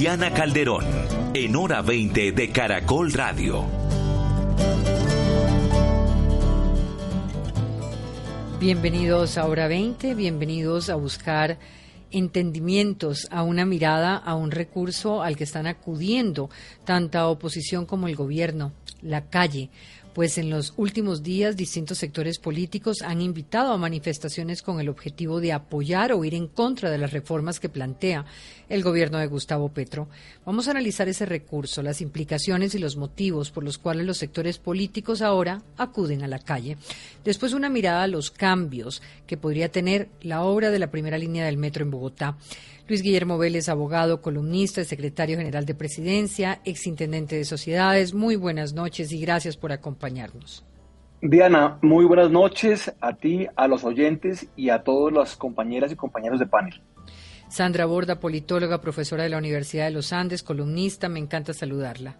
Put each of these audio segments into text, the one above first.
Diana Calderón, en hora 20 de Caracol Radio. Bienvenidos a Hora 20, bienvenidos a buscar entendimientos, a una mirada, a un recurso al que están acudiendo tanta oposición como el gobierno, la calle, pues en los últimos días distintos sectores políticos han invitado a manifestaciones con el objetivo de apoyar o ir en contra de las reformas que plantea el gobierno de Gustavo Petro. Vamos a analizar ese recurso, las implicaciones y los motivos por los cuales los sectores políticos ahora acuden a la calle. Después una mirada a los cambios que podría tener la obra de la primera línea del metro en Bogotá. Luis Guillermo Vélez, abogado, columnista, secretario general de Presidencia, exintendente de Sociedades. Muy buenas noches y gracias por acompañarnos. Diana, muy buenas noches a ti, a los oyentes y a todas las compañeras y compañeros de panel. Sandra Borda, politóloga, profesora de la Universidad de los Andes, columnista, me encanta saludarla.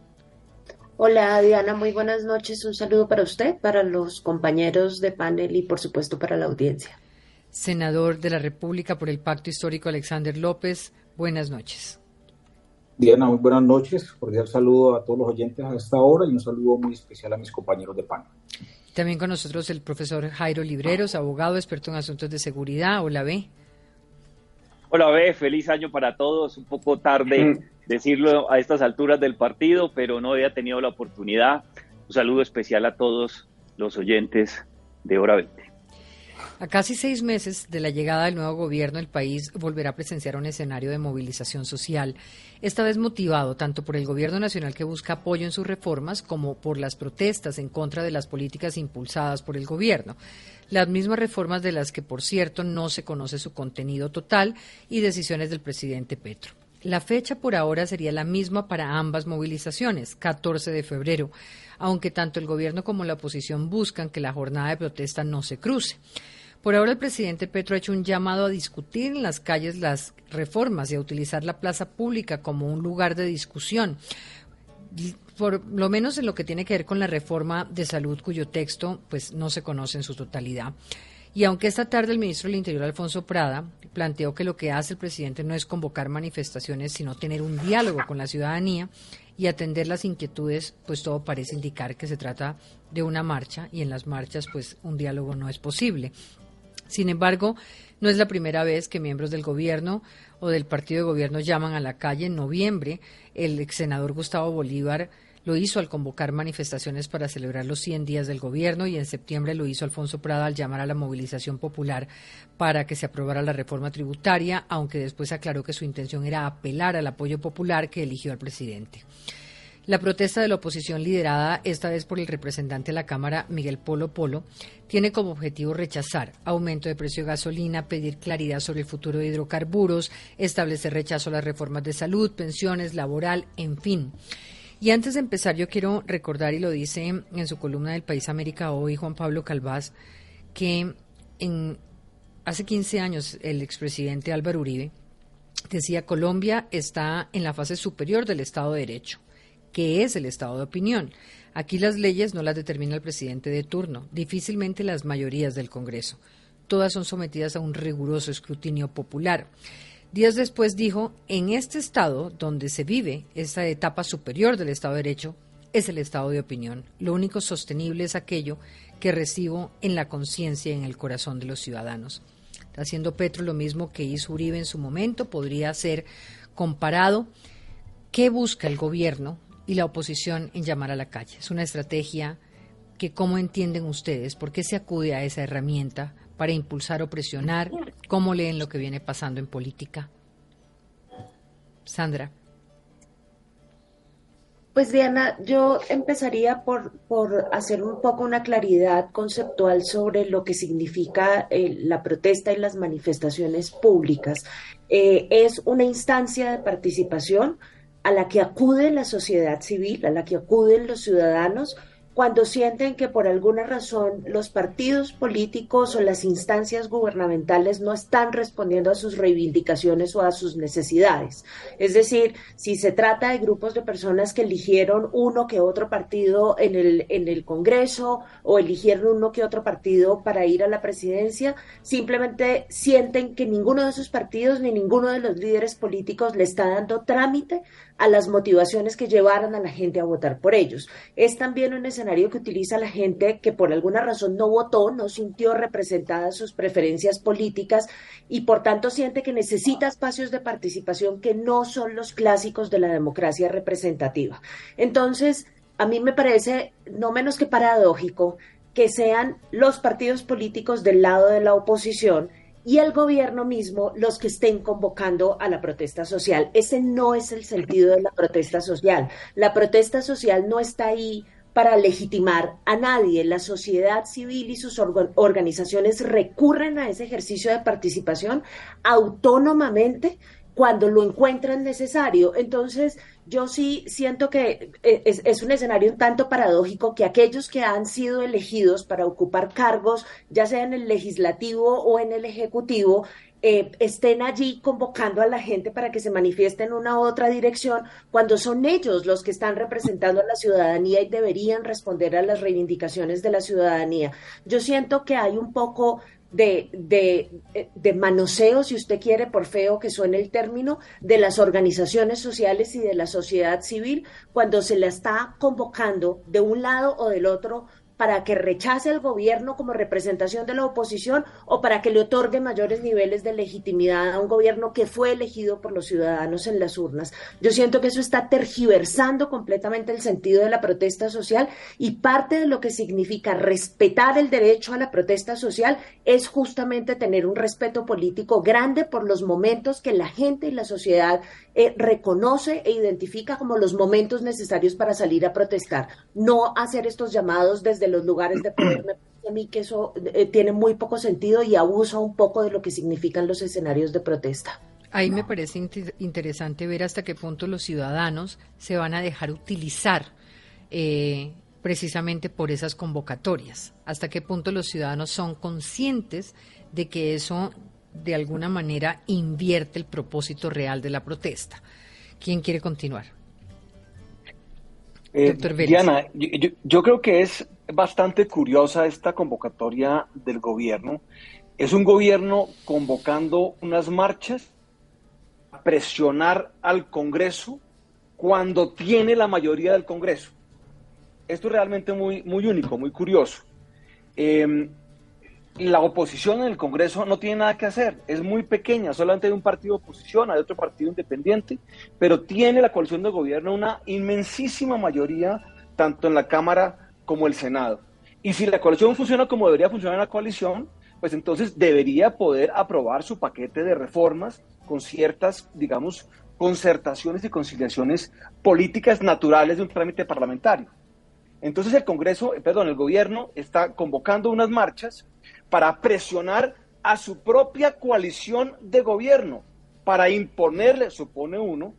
Hola Diana, muy buenas noches. Un saludo para usted, para los compañeros de panel y por supuesto para la audiencia senador de la República por el Pacto Histórico Alexander López. Buenas noches. Diana, muy buenas noches. Cordial saludo a todos los oyentes a esta hora y un saludo muy especial a mis compañeros de PAN. También con nosotros el profesor Jairo Libreros, abogado, experto en asuntos de seguridad. Hola, B. Hola, B. Feliz año para todos. Un poco tarde decirlo a estas alturas del partido, pero no había tenido la oportunidad. Un saludo especial a todos los oyentes de Hora 20. A casi seis meses de la llegada del nuevo gobierno, el país volverá a presenciar un escenario de movilización social, esta vez motivado tanto por el gobierno nacional que busca apoyo en sus reformas como por las protestas en contra de las políticas impulsadas por el gobierno. Las mismas reformas de las que, por cierto, no se conoce su contenido total y decisiones del presidente Petro. La fecha por ahora sería la misma para ambas movilizaciones, 14 de febrero, aunque tanto el gobierno como la oposición buscan que la jornada de protesta no se cruce. Por ahora el presidente Petro ha hecho un llamado a discutir en las calles las reformas y a utilizar la plaza pública como un lugar de discusión por lo menos en lo que tiene que ver con la reforma de salud cuyo texto pues no se conoce en su totalidad. Y aunque esta tarde el ministro del Interior, Alfonso Prada, planteó que lo que hace el presidente no es convocar manifestaciones, sino tener un diálogo con la ciudadanía y atender las inquietudes, pues todo parece indicar que se trata de una marcha y en las marchas pues un diálogo no es posible. Sin embargo, no es la primera vez que miembros del gobierno o del partido de gobierno llaman a la calle. En noviembre, el ex senador Gustavo Bolívar lo hizo al convocar manifestaciones para celebrar los 100 días del gobierno y en septiembre lo hizo Alfonso Prada al llamar a la movilización popular para que se aprobara la reforma tributaria, aunque después aclaró que su intención era apelar al apoyo popular que eligió al presidente. La protesta de la oposición liderada esta vez por el representante de la Cámara, Miguel Polo Polo, tiene como objetivo rechazar aumento de precio de gasolina, pedir claridad sobre el futuro de hidrocarburos, establecer rechazo a las reformas de salud, pensiones, laboral, en fin. Y antes de empezar, yo quiero recordar, y lo dice en su columna del País América hoy Juan Pablo Calvás, que en, hace 15 años el expresidente Álvaro Uribe decía Colombia está en la fase superior del Estado de Derecho que es el estado de opinión. Aquí las leyes no las determina el presidente de turno, difícilmente las mayorías del Congreso. Todas son sometidas a un riguroso escrutinio popular. Días después dijo, en este estado donde se vive esta etapa superior del Estado de Derecho, es el estado de opinión. Lo único sostenible es aquello que recibo en la conciencia y en el corazón de los ciudadanos. Haciendo Petro lo mismo que hizo Uribe en su momento, podría ser comparado. ¿Qué busca el gobierno y la oposición en llamar a la calle? Es una estrategia que, ¿cómo entienden ustedes? ¿Por qué se acude a esa herramienta para impulsar o presionar? ¿Cómo leen lo que viene pasando en política? Sandra. Pues Diana, yo empezaría por, por, hacer un poco una claridad conceptual sobre lo que significa eh, la protesta y las manifestaciones públicas. Eh, es una instancia de participación a la que acude la sociedad civil, a la que acuden los ciudadanos cuando sienten que por alguna razón los partidos políticos o las instancias gubernamentales no están respondiendo a sus reivindicaciones o a sus necesidades. Es decir, si se trata de grupos de personas que eligieron uno que otro partido en el, en el Congreso o eligieron uno que otro partido para ir a la presidencia, simplemente sienten que ninguno de esos partidos ni ninguno de los líderes políticos le está dando trámite a las motivaciones que llevaron a la gente a votar por ellos. Es también un escenario que utiliza la gente que por alguna razón no votó, no sintió representadas sus preferencias políticas y por tanto siente que necesita espacios de participación que no son los clásicos de la democracia representativa. Entonces, a mí me parece no menos que paradójico que sean los partidos políticos del lado de la oposición y el gobierno mismo los que estén convocando a la protesta social. Ese no es el sentido de la protesta social. La protesta social no está ahí para legitimar a nadie. La sociedad civil y sus organizaciones recurren a ese ejercicio de participación autónomamente cuando lo encuentran necesario. Entonces, yo sí siento que eh, es, un escenario un tanto paradójico que aquellos que han sido elegidos para ocupar cargos, ya sea en el legislativo o en el ejecutivo, eh, estén allí convocando a la gente para que se manifieste en una u otra dirección, cuando son ellos los que están representando a la ciudadanía y deberían responder a las reivindicaciones de la ciudadanía. Yo siento que hay un poco de, de, de, manoseo, si usted quiere, por feo que suene el término, de las organizaciones sociales y de la sociedad civil cuando se la está convocando de un lado o del otro para que rechace el gobierno como representación de la oposición o para que le otorgue mayores niveles de legitimidad a un gobierno que fue elegido por los ciudadanos en las urnas. Yo siento que eso está tergiversando completamente el sentido de la protesta social y parte de lo que significa respetar el derecho a la protesta social es justamente tener un respeto político grande por los momentos que la gente y la sociedad eh, reconoce e identifica como los momentos necesarios para salir a protestar, no hacer estos llamados desde los lugares de poder. Me parece a mí que eso eh, tiene muy poco sentido y abusa un poco de lo que significan los escenarios de protesta. Ahí me parece interesante ver hasta qué punto los ciudadanos se van a dejar utilizar eh, precisamente por esas convocatorias, hasta qué punto los ciudadanos son conscientes de que eso de alguna manera invierte el propósito real de la protesta. ¿Quién quiere continuar? Eh, Diana, yo, creo que es bastante curiosa esta convocatoria del gobierno. Es un gobierno convocando unas marchas a presionar al Congreso cuando tiene la mayoría del Congreso. Esto es realmente muy, muy único, muy curioso. Eh, la oposición en el Congreso no tiene nada que hacer, es muy pequeña, solamente hay un partido de oposición, hay otro partido independiente, pero tiene la coalición de gobierno una inmensísima mayoría, tanto en la Cámara como el Senado. Y si la coalición funciona como debería funcionar la coalición, pues entonces debería poder aprobar su paquete de reformas con ciertas, digamos, concertaciones y conciliaciones políticas naturales de un trámite parlamentario. Entonces el Congreso, eh, perdón, el gobierno está convocando unas marchas para presionar a su propia coalición de gobierno, para imponerle, supone uno,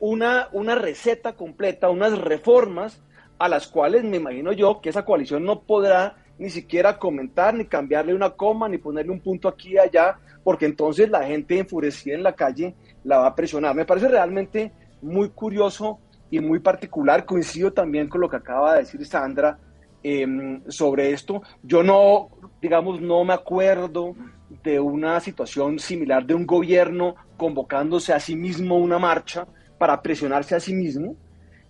una, una receta completa, unas reformas a las cuales me imagino yo que esa coalición no podrá ni siquiera comentar, ni cambiarle una coma, ni ponerle un punto aquí y allá, porque entonces la gente enfurecida en la calle la va a presionar. Me parece realmente muy curioso y muy particular. Coincido también con lo que acaba de decir Sandra em, sobre esto. Yo no, digamos, no me acuerdo de una situación similar de un gobierno convocándose a sí mismo una marcha para presionarse a sí mismo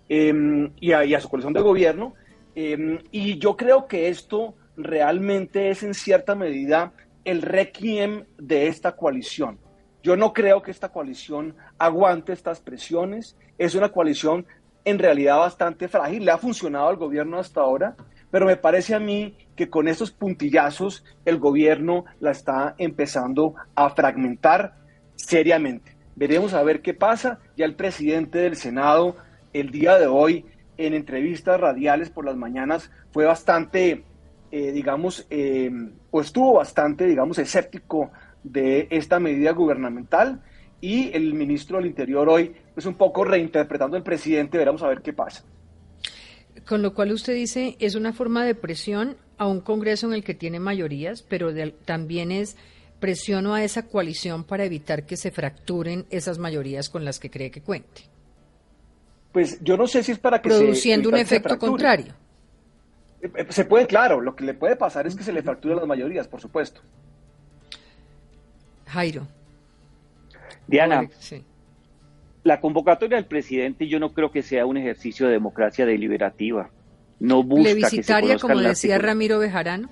em, y, a, su coalición de gobierno. Em, y yo creo que esto realmente es en cierta medida el requiem de esta coalición. Yo no creo que esta coalición aguante estas presiones. Es una coalición en realidad bastante frágil. Le ha funcionado al gobierno hasta ahora, pero me parece a mí que con estos puntillazos el gobierno la está empezando a fragmentar seriamente. Veremos a ver qué pasa. Ya el presidente del Senado el día de hoy en entrevistas radiales por las mañanas fue bastante, eh, digamos, eh, o estuvo bastante, digamos, escéptico de esta medida gubernamental y el ministro del Interior hoy, pues un poco reinterpretando al presidente, veremos a ver qué pasa. Con lo cual usted dice, es una forma de presión a un Congreso en el que tiene mayorías, pero también es presión a esa coalición para evitar que se fracturen esas mayorías con las que cree que cuente. Pues yo no sé si es para que Produciendo un efecto contrario. Eh, eh, se puede, claro, lo que le puede pasar es que se le fracturen las mayorías, por supuesto. Jairo. Diana, la convocatoria del presidente yo no creo que sea un ejercicio de democracia deliberativa. No busca plebiscitaria, como decía Ramiro Bejarano.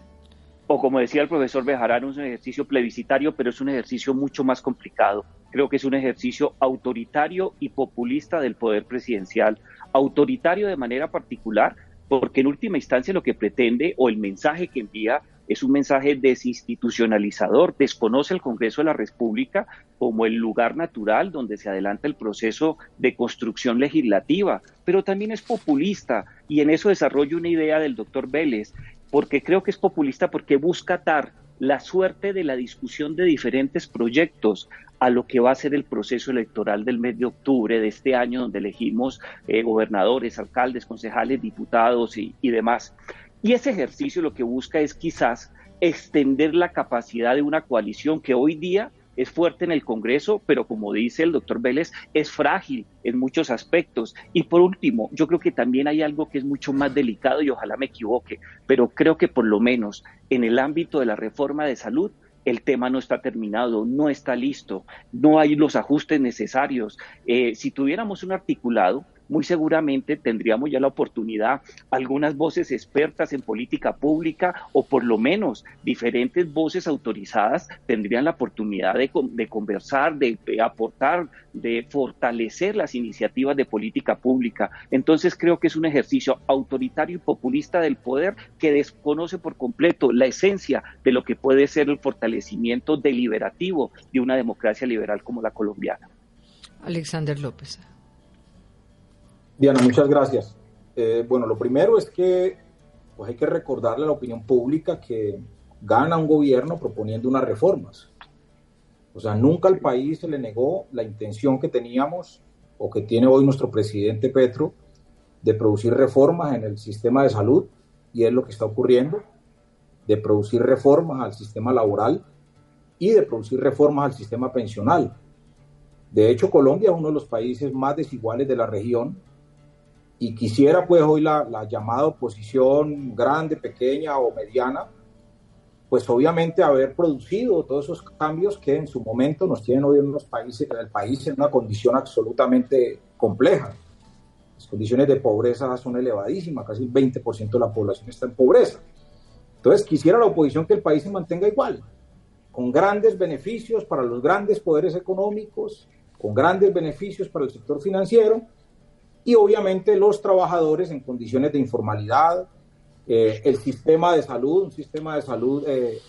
O como decía el profesor Bejarano, es un ejercicio plebiscitario, pero es un ejercicio mucho más complicado. Creo que es un ejercicio autoritario y populista del poder presidencial. Autoritario de manera particular, porque en última instancia lo que pretende o el mensaje que envía es un mensaje desinstitucionalizador, desconoce el Congreso de la República como el lugar natural donde se adelanta el proceso de construcción legislativa, pero también es populista y en eso desarrollo una idea del doctor Vélez, porque creo que es populista porque busca atar la suerte de la discusión de diferentes proyectos a lo que va a ser el proceso electoral del mes de octubre de este año, donde elegimos eh, gobernadores, alcaldes, concejales, diputados y demás. Y ese ejercicio lo que busca es quizás extender la capacidad de una coalición que hoy día es fuerte en el Congreso, pero como dice el doctor Vélez, es frágil en muchos aspectos. Y por último, yo creo que también hay algo que es mucho más delicado y ojalá me equivoque, pero creo que por lo menos en el ámbito de la reforma de salud, el tema no está terminado, no está listo, no hay los ajustes necesarios. Eh, si tuviéramos un articulado, muy seguramente tendríamos ya la oportunidad, algunas voces expertas en política pública o por lo menos diferentes voces autorizadas tendrían la oportunidad de, conversar, de, aportar, de fortalecer las iniciativas de política pública. Entonces creo que es un ejercicio autoritario y populista del poder que desconoce por completo la esencia de lo que puede ser el fortalecimiento deliberativo de una democracia liberal como la colombiana. Alexander López. Diana, muchas gracias. Eh, bueno, lo primero es que pues hay que recordarle a la opinión pública que gana un gobierno proponiendo unas reformas. O sea, nunca al país se le negó la intención que teníamos o que tiene hoy nuestro presidente Petro de producir reformas en el sistema de salud, y es lo que está ocurriendo, de producir reformas al sistema laboral y de producir reformas al sistema pensional. De hecho, Colombia es uno de los países más desiguales de la región y quisiera pues hoy la, la, llamada oposición grande, pequeña o mediana, pues obviamente haber producido todos esos cambios que en su momento nos tienen hoy en los países, en el país en una condición absolutamente compleja. Las condiciones de pobreza son elevadísimas, casi el 20% de la población está en pobreza. Entonces quisiera la oposición que el país se mantenga igual, con grandes beneficios para los grandes poderes económicos, con grandes beneficios para el sector financiero, y obviamente los trabajadores en condiciones de informalidad, eh, el sistema de salud, un sistema de salud eh,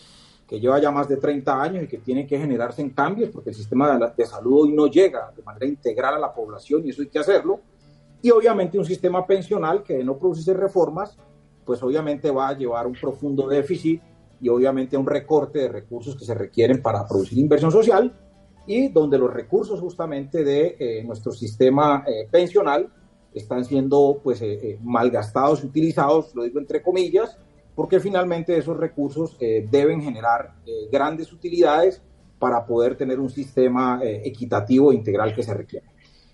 que lleva ya más de 30 años y que tiene que generarse en cambios porque el sistema de, de, salud hoy no llega de manera integral a la población y eso hay que hacerlo. Y obviamente un sistema pensional que de no producirse reformas, pues obviamente va a llevar un profundo déficit y obviamente un recorte de recursos que se requieren para producir inversión social y donde los recursos justamente de eh, nuestro sistema pensional están siendo pues eh, eh, malgastados, utilizados, lo digo entre comillas, porque finalmente esos recursos eh, deben generar grandes utilidades para poder tener un sistema equitativo e integral que se requiere.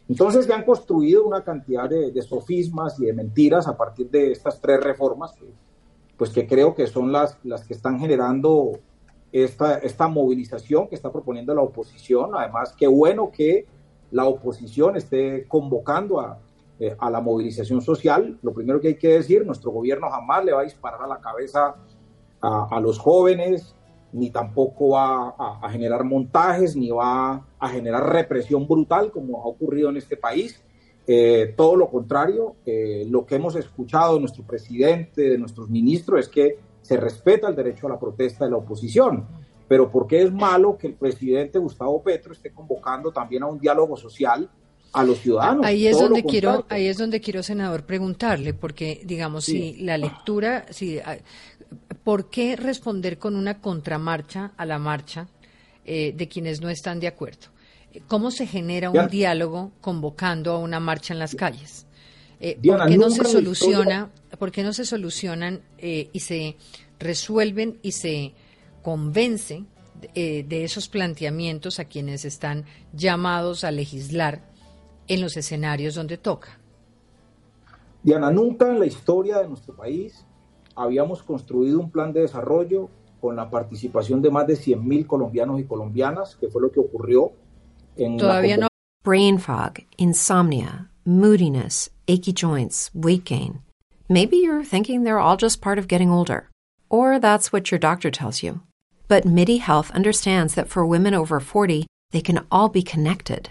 Entonces se han construido una cantidad de, sofismas y de mentiras a partir de estas tres reformas, pues que creo que son las, las que están generando esta, esta movilización que está proponiendo la oposición. Además, qué bueno que la oposición esté convocando a, eh, a la movilización social. Lo primero que hay que decir, nuestro gobierno jamás le va a disparar a la cabeza a, los jóvenes, ni tampoco va a, generar montajes, ni va a generar represión brutal como ha ocurrido en este país. Eh, todo lo contrario, eh, lo que hemos escuchado de nuestro presidente, de nuestros ministros, es que se respeta el derecho a la protesta de la oposición. Pero ¿por qué es malo que el presidente Gustavo Petro esté convocando también a un diálogo social a los ciudadanos. Ahí es donde quiero, ahí es donde quiero, senador, preguntarle, porque digamos, si la lectura, si, ah, ¿por qué responder con una contramarcha a la marcha eh, de quienes no están de acuerdo? ¿Cómo se genera un diálogo convocando a una marcha en las calles? Eh, ¿Por qué no se soluciona? ¿Por qué no se solucionan eh, y se resuelven y se convence de esos planteamientos a quienes están llamados a legislar en los escenarios donde toca. Diana, nunca en la historia de nuestro país habíamos construido un plan de desarrollo con la participación de más de 100.000 colombianos y colombianas, que fue lo que ocurrió en Todavía no. Brain fog, insomnia, moodiness, achy joints, weight gain. Maybe you're thinking they're all just part of getting older, or that's what your doctor tells you. But MIDI Health understands that for women over 40, they can all be connected.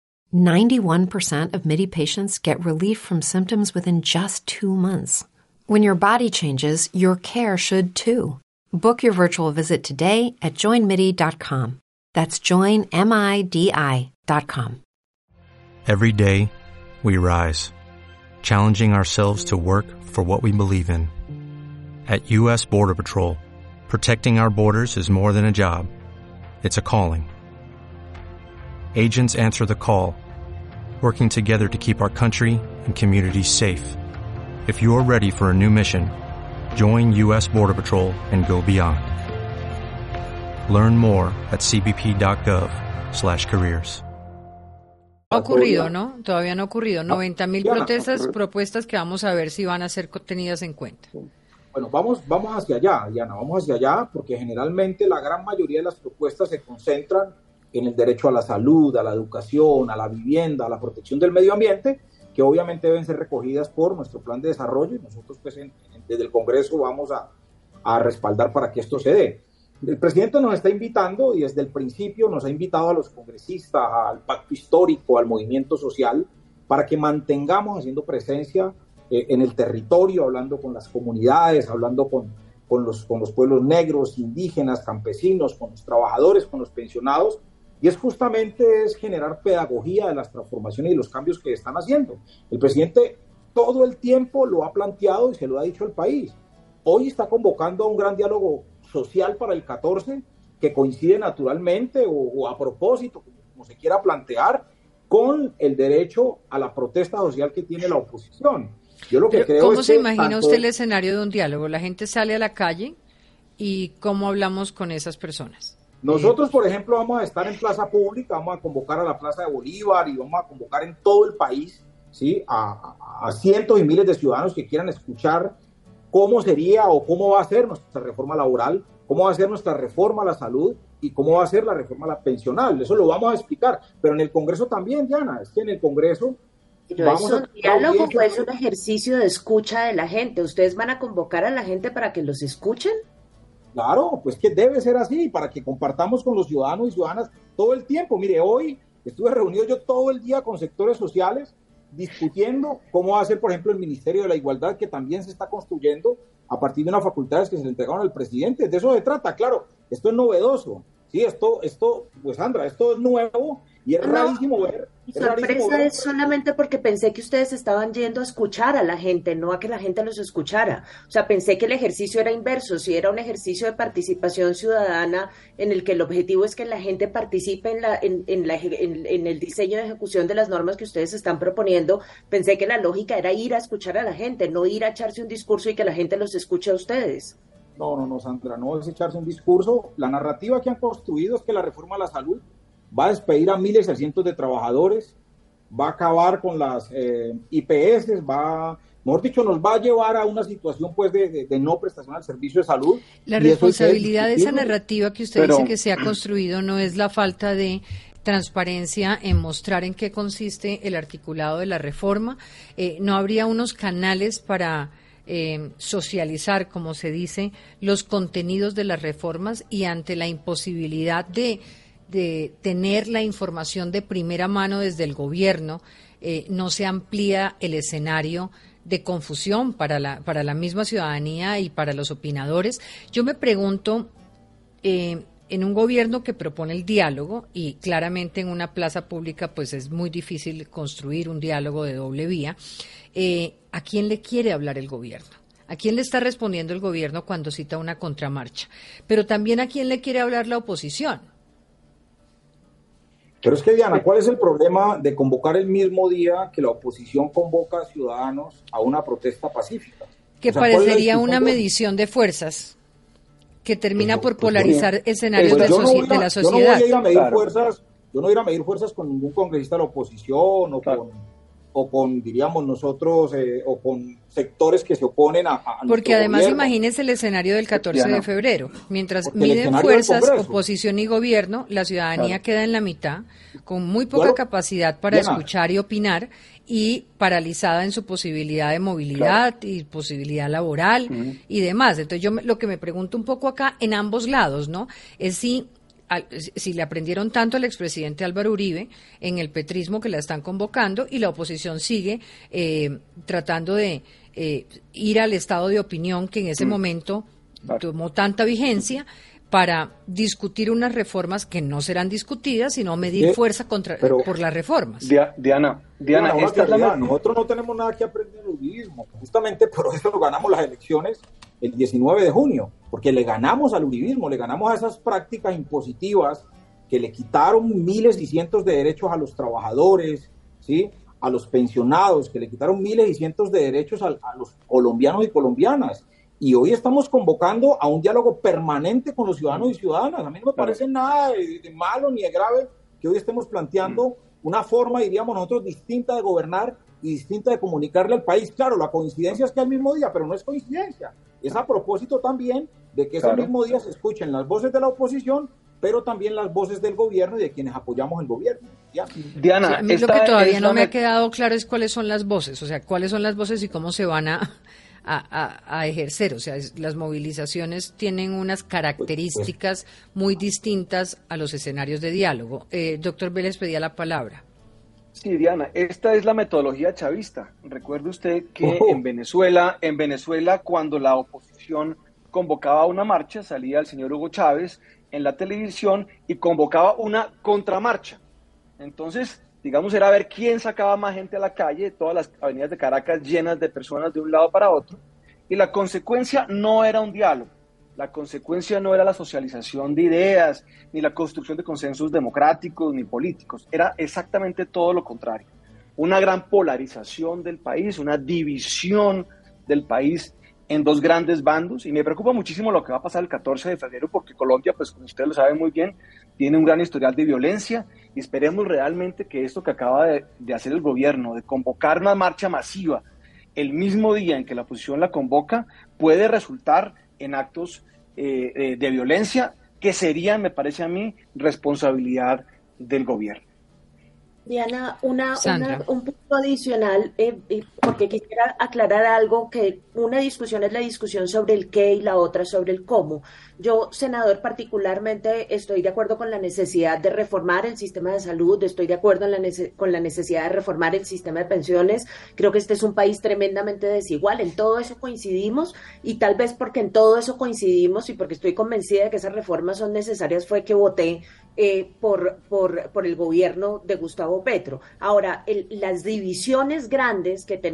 91% of MIDI patients get relief from symptoms within just two months. When your body changes, your care should too. Book your virtual visit today at joinmidi.com. That's joinmidi.com. Every day, we rise, challenging ourselves to work for what we believe in. At U.S. Border Patrol, protecting our borders is more than a job, it's a calling agents answer the call, working together to keep our country and communities safe. If you're ready for a new mission, join U.S. Border Patrol and go beyond. Learn more at cbp.gov/careers. Ha ocurrido, ¿no? Todavía no ha ocurrido. 90 mil protestas, propuestas que vamos a ver si van a ser tenidas en cuenta. Bueno, vamos, vamos hacia allá, Diana, vamos hacia allá, porque generalmente la gran mayoría de las propuestas se concentran en el derecho a la salud, a la educación, a la vivienda, a la protección del medio ambiente, que obviamente deben ser recogidas por nuestro plan de desarrollo y nosotros pues desde el Congreso vamos a, a respaldar para que esto se dé. El presidente nos está invitando y desde el principio nos ha invitado a los congresistas, al pacto histórico, al movimiento social, para que mantengamos haciendo presencia eh, en el territorio, hablando con las comunidades, hablando con, con, los, con los pueblos negros, indígenas, campesinos, con los trabajadores, con los pensionados, y es justamente es generar pedagogía de las transformaciones y los cambios que están haciendo. El presidente todo el tiempo lo ha planteado y se lo ha dicho al país. Hoy está convocando a un gran diálogo social para el 14 que coincide naturalmente o, a propósito, como, se quiera plantear, con el derecho a la protesta social que tiene la oposición. Yo lo que creo ¿Cómo se imagina usted el escenario de un diálogo? La gente sale a la calle y cómo hablamos con esas personas. Nosotros, por ejemplo, vamos a estar en plaza pública, vamos a convocar a la Plaza de Bolívar y vamos a convocar en todo el país ¿sí? a, cientos y miles de ciudadanos que quieran escuchar cómo sería o cómo va a ser nuestra reforma laboral, cómo va a ser nuestra reforma a la salud y cómo va a ser la reforma a la pensional. Eso lo vamos a explicar. Pero en el Congreso también, Diana, es que en el Congreso... vamos a diálogo es un ejercicio de escucha de la gente. ¿Ustedes van a convocar a la gente para que los escuchen? Claro, pues que debe ser así, para que compartamos con los ciudadanos y ciudadanas todo el tiempo. Mire, hoy estuve reunido yo todo el día con sectores sociales discutiendo cómo va a ser, por ejemplo, el Ministerio de la Igualdad, que también se está construyendo a partir de unas facultades que se le entregaron al presidente. De eso se trata, claro, esto es novedoso. Sí, esto, esto, pues Sandra, esto es nuevo y es rarísimo ver. Mi sorpresa es solamente porque pensé que ustedes estaban yendo a escuchar a la gente, no a que la gente los escuchara. O sea, pensé que el ejercicio era inverso, si era un ejercicio de participación ciudadana en el que el objetivo es que la gente participe en, la, en, en, la, en, el diseño de ejecución de las normas que ustedes están proponiendo, pensé que la lógica era ir a escuchar a la gente, no ir a echarse un discurso y que la gente los escuche a ustedes. No, no, no, Sandra, no es echarse un discurso. La narrativa que han construido es que la reforma a la salud va a despedir a miles y cientos de trabajadores, va a acabar con las eh, IPS, va, mejor dicho, nos va a llevar a una situación pues de, no prestación al servicio de salud. La responsabilidad de esa narrativa que usted dice que se ha construido no es la falta de transparencia en mostrar en qué consiste el articulado de la reforma. Eh, no habría unos canales para eh, socializar, como se dice, los contenidos de las reformas y ante la imposibilidad de, tener la información de primera mano desde el gobierno, eh, no se amplía el escenario de confusión para la, para la misma ciudadanía y para los opinadores. Yo me pregunto, eh, en un gobierno que propone el diálogo y claramente en una plaza pública pues es muy difícil construir un diálogo de doble vía, eh, ¿a quién le quiere hablar el gobierno? ¿A quién le está respondiendo el gobierno cuando cita una contramarcha? Pero también a quién le quiere hablar la oposición. Pero es que, Diana, ¿cuál es el problema de convocar el mismo día que la oposición convoca a ciudadanos a una protesta pacífica? Que parecería una medición de fuerzas que termina por polarizar escenarios de, la sociedad. Yo no voy a ir a medir fuerzas, yo no voy a ir a medir fuerzas con ningún congresista de la oposición o con o con, diríamos nosotros, eh, o con sectores que se oponen a... Porque además imagínense el escenario del 14 de febrero. Mientras miden fuerzas, oposición y gobierno, la ciudadanía queda en la mitad, con muy poca capacidad para escuchar y opinar y paralizada en su posibilidad de movilidad y posibilidad laboral y demás. Entonces yo lo que me pregunto un poco acá en ambos lados, ¿no? Es si si le aprendieron tanto al expresidente Álvaro Uribe en el petrismo que la están convocando y la oposición sigue eh, tratando de eh, ir al estado de opinión que en ese mm. momento tomó tanta vigencia para discutir unas reformas que no serán discutidas, sino medir fuerza contra, por las reformas. Diana, Diana, nosotros no tenemos nada que aprender del uribismo. Justamente por eso ganamos las elecciones el 19 de junio, porque le ganamos al uribismo, le ganamos a esas prácticas impositivas que le quitaron miles y cientos de derechos a los trabajadores, ¿sí? a los pensionados, que le quitaron miles y cientos de derechos a, los colombianos y colombianas. Y hoy estamos convocando a un diálogo permanente con los ciudadanos y ciudadanas. A mí no me parece nada de, malo ni de grave que hoy estemos planteando una forma, diríamos nosotros, distinta de gobernar y distinta de comunicarle al país. Claro, la coincidencia es que al mismo día, pero no es coincidencia. Es a propósito también de que ese mismo día se escuchen las voces de la oposición, pero también las voces del gobierno y de quienes apoyamos el gobierno. Diana, a mí lo que todavía no me ha quedado claro es cuáles son las voces, o sea, cuáles son las voces y cómo se van a, a, ejercer. O sea, las movilizaciones tienen unas características muy distintas a los escenarios de diálogo. Eh, doctor Vélez pedía la palabra. Sí, Diana, esta es la metodología chavista. Recuerde usted que oh. en Venezuela, en Venezuela, cuando la oposición convocaba una marcha, salía el señor Hugo Chávez en la televisión y convocaba una contramarcha. Entonces, digamos, era ver quién sacaba más gente a la calle, todas las avenidas de Caracas llenas de personas de un lado para otro, y la consecuencia no era un diálogo, la consecuencia no era la socialización de ideas, ni la construcción de consensos democráticos ni políticos. Era exactamente todo lo contrario. Una gran polarización del país, una división del país en dos grandes bandos. Y me preocupa muchísimo lo que va a pasar el 14 de febrero, porque Colombia, pues como ustedes lo saben muy bien, tiene un gran historial de violencia. Y esperemos realmente que esto que acaba de, de hacer el gobierno, de convocar una marcha masiva el mismo día en que la oposición la convoca, puede resultar en actos eh, eh, de violencia que serían, me parece a mí, responsabilidad del gobierno. Diana, una, un punto adicional, eh, porque quisiera aclarar algo, que una discusión es la discusión sobre el qué y la otra sobre el cómo. Yo, senador, particularmente estoy de acuerdo con la necesidad de reformar el sistema de salud, estoy de acuerdo con la necesidad de reformar el sistema de pensiones. Creo que este es un país tremendamente desigual, en todo eso coincidimos y tal vez porque en todo eso coincidimos y porque estoy convencida de que esas reformas son necesarias fue que voté eh, por, por, por, el gobierno de Gustavo Petro. Ahora, las divisiones grandes que tenemos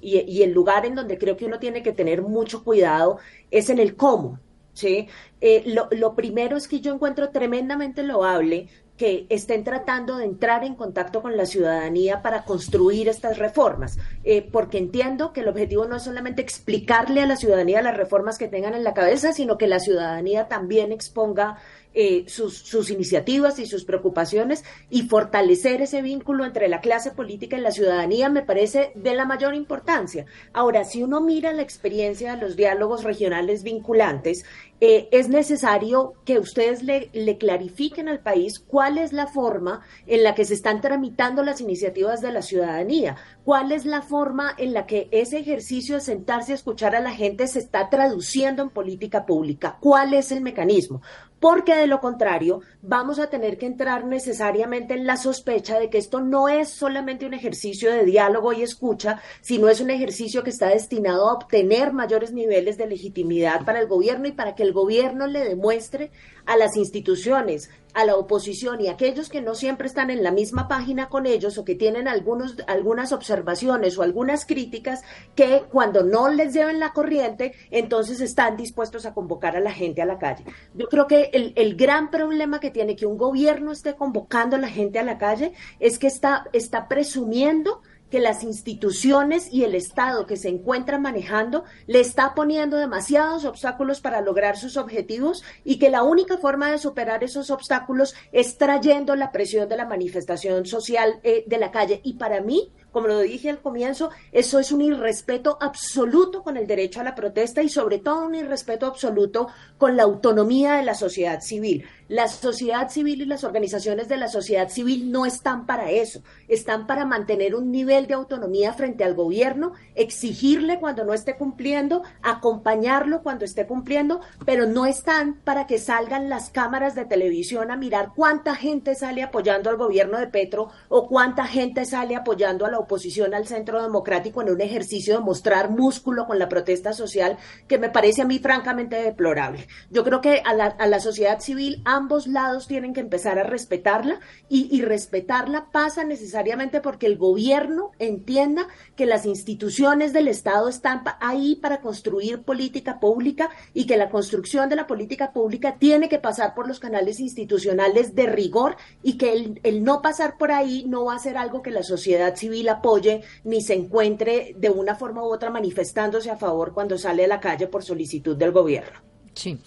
y, y, el lugar en donde creo que uno tiene que tener mucho cuidado es en el cómo. ¿sí? Eh, lo, lo primero es que yo encuentro tremendamente loable que estén tratando de entrar en contacto con la ciudadanía para construir estas reformas. eh, porque entiendo que el objetivo no es solamente explicarle a la ciudadanía las reformas que tengan en la cabeza, sino que la ciudadanía también exponga eh, sus, sus, iniciativas y sus preocupaciones y fortalecer ese vínculo entre la clase política y la ciudadanía me parece de la mayor importancia. Ahora, si uno mira la experiencia de los diálogos regionales vinculantes, eh, es necesario que ustedes le, le, clarifiquen al país cuál es la forma en la que se están tramitando las iniciativas de la ciudadanía, cuál es la forma en la que ese ejercicio de sentarse a escuchar a la gente se está traduciendo en política pública, cuál es el mecanismo porque de lo contrario vamos a tener que entrar necesariamente en la sospecha de que esto no es solamente un ejercicio de diálogo y escucha, sino es un ejercicio que está destinado a obtener mayores niveles de legitimidad para el gobierno y para que el gobierno le demuestre a las instituciones, a la oposición y a aquellos que no siempre están en la misma página con ellos o que tienen algunos, algunas observaciones o algunas críticas que cuando no les lleven la corriente, entonces están dispuestos a convocar a la gente a la calle. Yo creo que el, el gran problema que tiene que un gobierno esté convocando a la gente a la calle es que está, está presumiendo que las instituciones y el Estado que se encuentra manejando le está poniendo demasiados obstáculos para lograr sus objetivos y que la única forma de superar esos obstáculos es trayendo la presión de la manifestación social eh, de la calle. Y para mí, como lo dije al comienzo, eso es un irrespeto absoluto con el derecho a la protesta y sobre todo un irrespeto absoluto con la autonomía de la sociedad civil. La sociedad civil y las organizaciones de la sociedad civil no están para eso, están para mantener un nivel de autonomía frente al gobierno, exigirle cuando no esté cumpliendo, acompañarlo cuando esté cumpliendo, pero no están para que salgan las cámaras de televisión a mirar cuánta gente sale apoyando al gobierno de Petro o cuánta gente sale apoyando a la oposición al centro democrático en un ejercicio de mostrar músculo con la protesta social que me parece a mí francamente deplorable. Yo creo que a la, a sociedad civil ambos lados tienen que empezar a respetarla y, respetarla pasa necesariamente porque el gobierno entienda que las instituciones del Estado están ahí para construir política pública y que la construcción de la política pública tiene que pasar por los canales institucionales de rigor y que el no pasar por ahí no va a ser algo que la sociedad civil apoye ni se encuentre de una forma u otra manifestándose a favor cuando sale a la calle por solicitud del gobierno. Sí.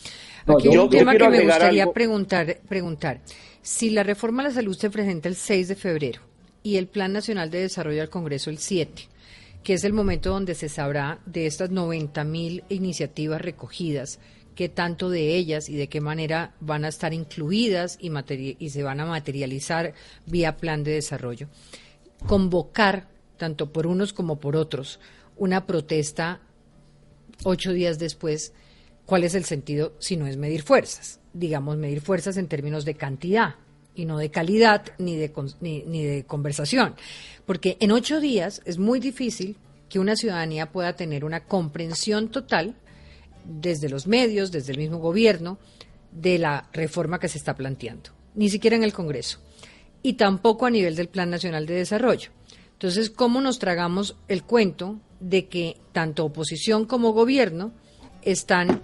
Aquí hay un tema que me gustaría preguntar, preguntar. Si la reforma a la salud se presenta el 6 de febrero y el Plan Nacional de Desarrollo al Congreso el 7, que es el momento donde se sabrá de estas 90 mil iniciativas recogidas, qué tanto de ellas y de qué manera van a estar incluidas y, y se van a materializar vía plan de desarrollo. Convocar, tanto por unos como por otros, una protesta ocho días después ¿Cuál es el sentido si no es medir fuerzas? Digamos, medir fuerzas en términos de cantidad y no de calidad ni de, ni, ni de conversación. Porque en ocho días es muy difícil que una ciudadanía pueda tener una comprensión total desde los medios, desde el mismo gobierno, de la reforma que se está planteando, ni siquiera en el Congreso, y tampoco a nivel del Plan Nacional de Desarrollo. Entonces, ¿cómo nos tragamos el cuento de que tanto oposición como gobierno están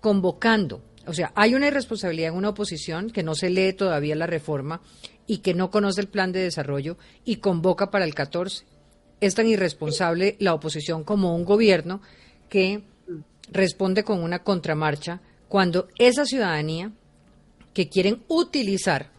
convocando. O sea, hay una irresponsabilidad en una oposición que no se lee todavía la reforma y que no conoce el plan de desarrollo y convoca para el 14. Es tan irresponsable la oposición como un gobierno que responde con una contramarcha cuando esa ciudadanía que quieren utilizar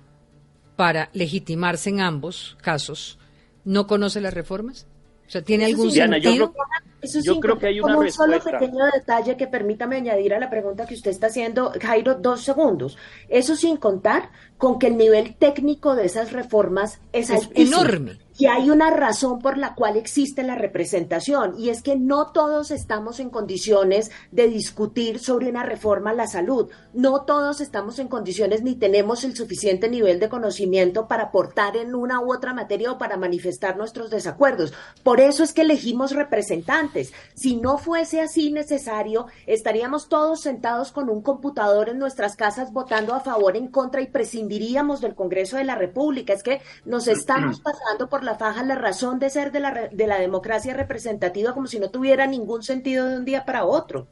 para legitimarse en ambos casos no conoce las reformas. O sea, ¿tiene algún sentido? Eso Yo creo que hay una como un solo pequeño detalle que permítame añadir a la pregunta que usted está haciendo, Jairo, dos segundos. Eso sin contar con que el nivel técnico de esas reformas es, es enorme. Y hay una razón por la cual existe la representación, y es que no todos estamos en condiciones de discutir sobre una reforma a la salud. No todos estamos en condiciones ni tenemos el suficiente nivel de conocimiento para aportar en una u otra materia o para manifestar nuestros desacuerdos. Por eso es que elegimos representantes. Si no fuese así necesario, estaríamos todos sentados con un computador en nuestras casas votando a favor, en contra y prescindiríamos del Congreso de la República. Es que nos estamos pasando por la faja la razón de ser de la, de la democracia representativa como si no tuviera ningún sentido de un día para otro.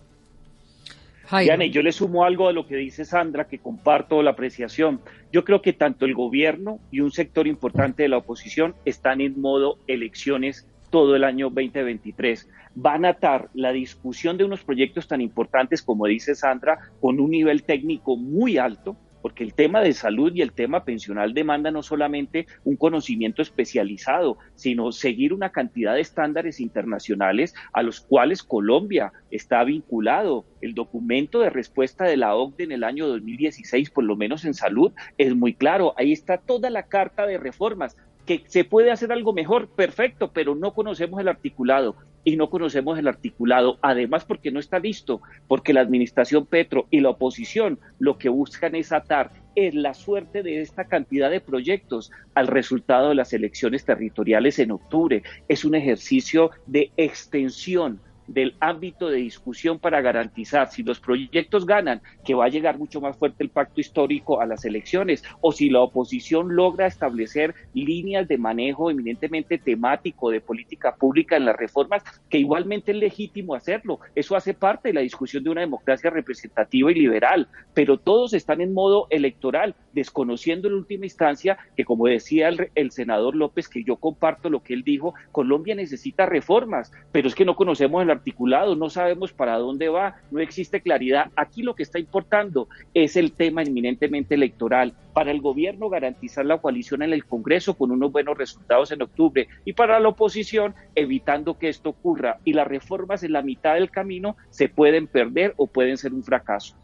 Diana, yo le sumo algo a lo que dice Sandra, que comparto la apreciación. Yo creo que tanto el gobierno y un sector importante de la oposición están en modo elecciones todo el año 2023. Van a atar la discusión de unos proyectos tan importantes como dice Sandra, con un nivel técnico muy alto, porque el tema de salud y el tema pensional demanda no solamente un conocimiento especializado, sino seguir una cantidad de estándares internacionales a los cuales Colombia está vinculado. El documento de respuesta de la OCDE en el año 2016, por lo menos en salud, es muy claro. Ahí está toda la carta de reformas que se puede hacer algo mejor, perfecto, pero no conocemos el articulado y no conocemos el articulado, además porque no está listo, porque la administración Petro y la oposición lo que buscan es atar es la suerte de esta cantidad de proyectos al resultado de las elecciones territoriales en octubre. Es un ejercicio de extensión del ámbito de discusión para garantizar si los proyectos ganan, que va a llegar mucho más fuerte el pacto histórico a las elecciones, o si la oposición logra establecer líneas de manejo eminentemente temático de política pública en las reformas, que igualmente es legítimo hacerlo. Eso hace parte de la discusión de una democracia representativa y liberal, pero todos están en modo electoral, desconociendo en última instancia que, como decía el, el senador López, que yo comparto lo que él dijo, Colombia necesita reformas, pero es que no conocemos el articulado, no sabemos para dónde va, no existe claridad. Aquí lo que está importando es el tema eminentemente electoral. Para el gobierno garantizar la coalición en el Congreso con unos buenos resultados en octubre y para la oposición evitando que esto ocurra y las reformas en la mitad del camino se pueden perder o pueden ser un fracaso.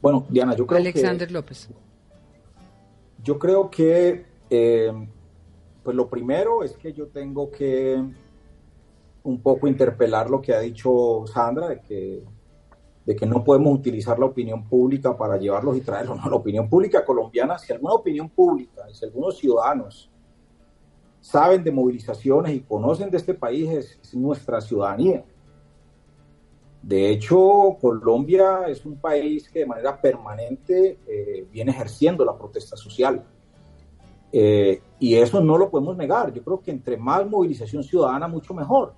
Bueno, Diana, yo creo Alexander López. Yo creo que, eh, pues lo primero es que yo tengo que un poco interpelar lo que ha dicho Sandra, de que, de que no podemos utilizar la opinión pública para llevarlos y traerlos. No, la opinión pública colombiana, si alguna opinión pública, si algunos ciudadanos saben de movilizaciones y conocen de este país, es, nuestra ciudadanía. De hecho, Colombia es un país que de manera permanente eh, viene ejerciendo la protesta social. Eh, y eso no lo podemos negar. Yo creo que entre más movilización ciudadana, mucho mejor.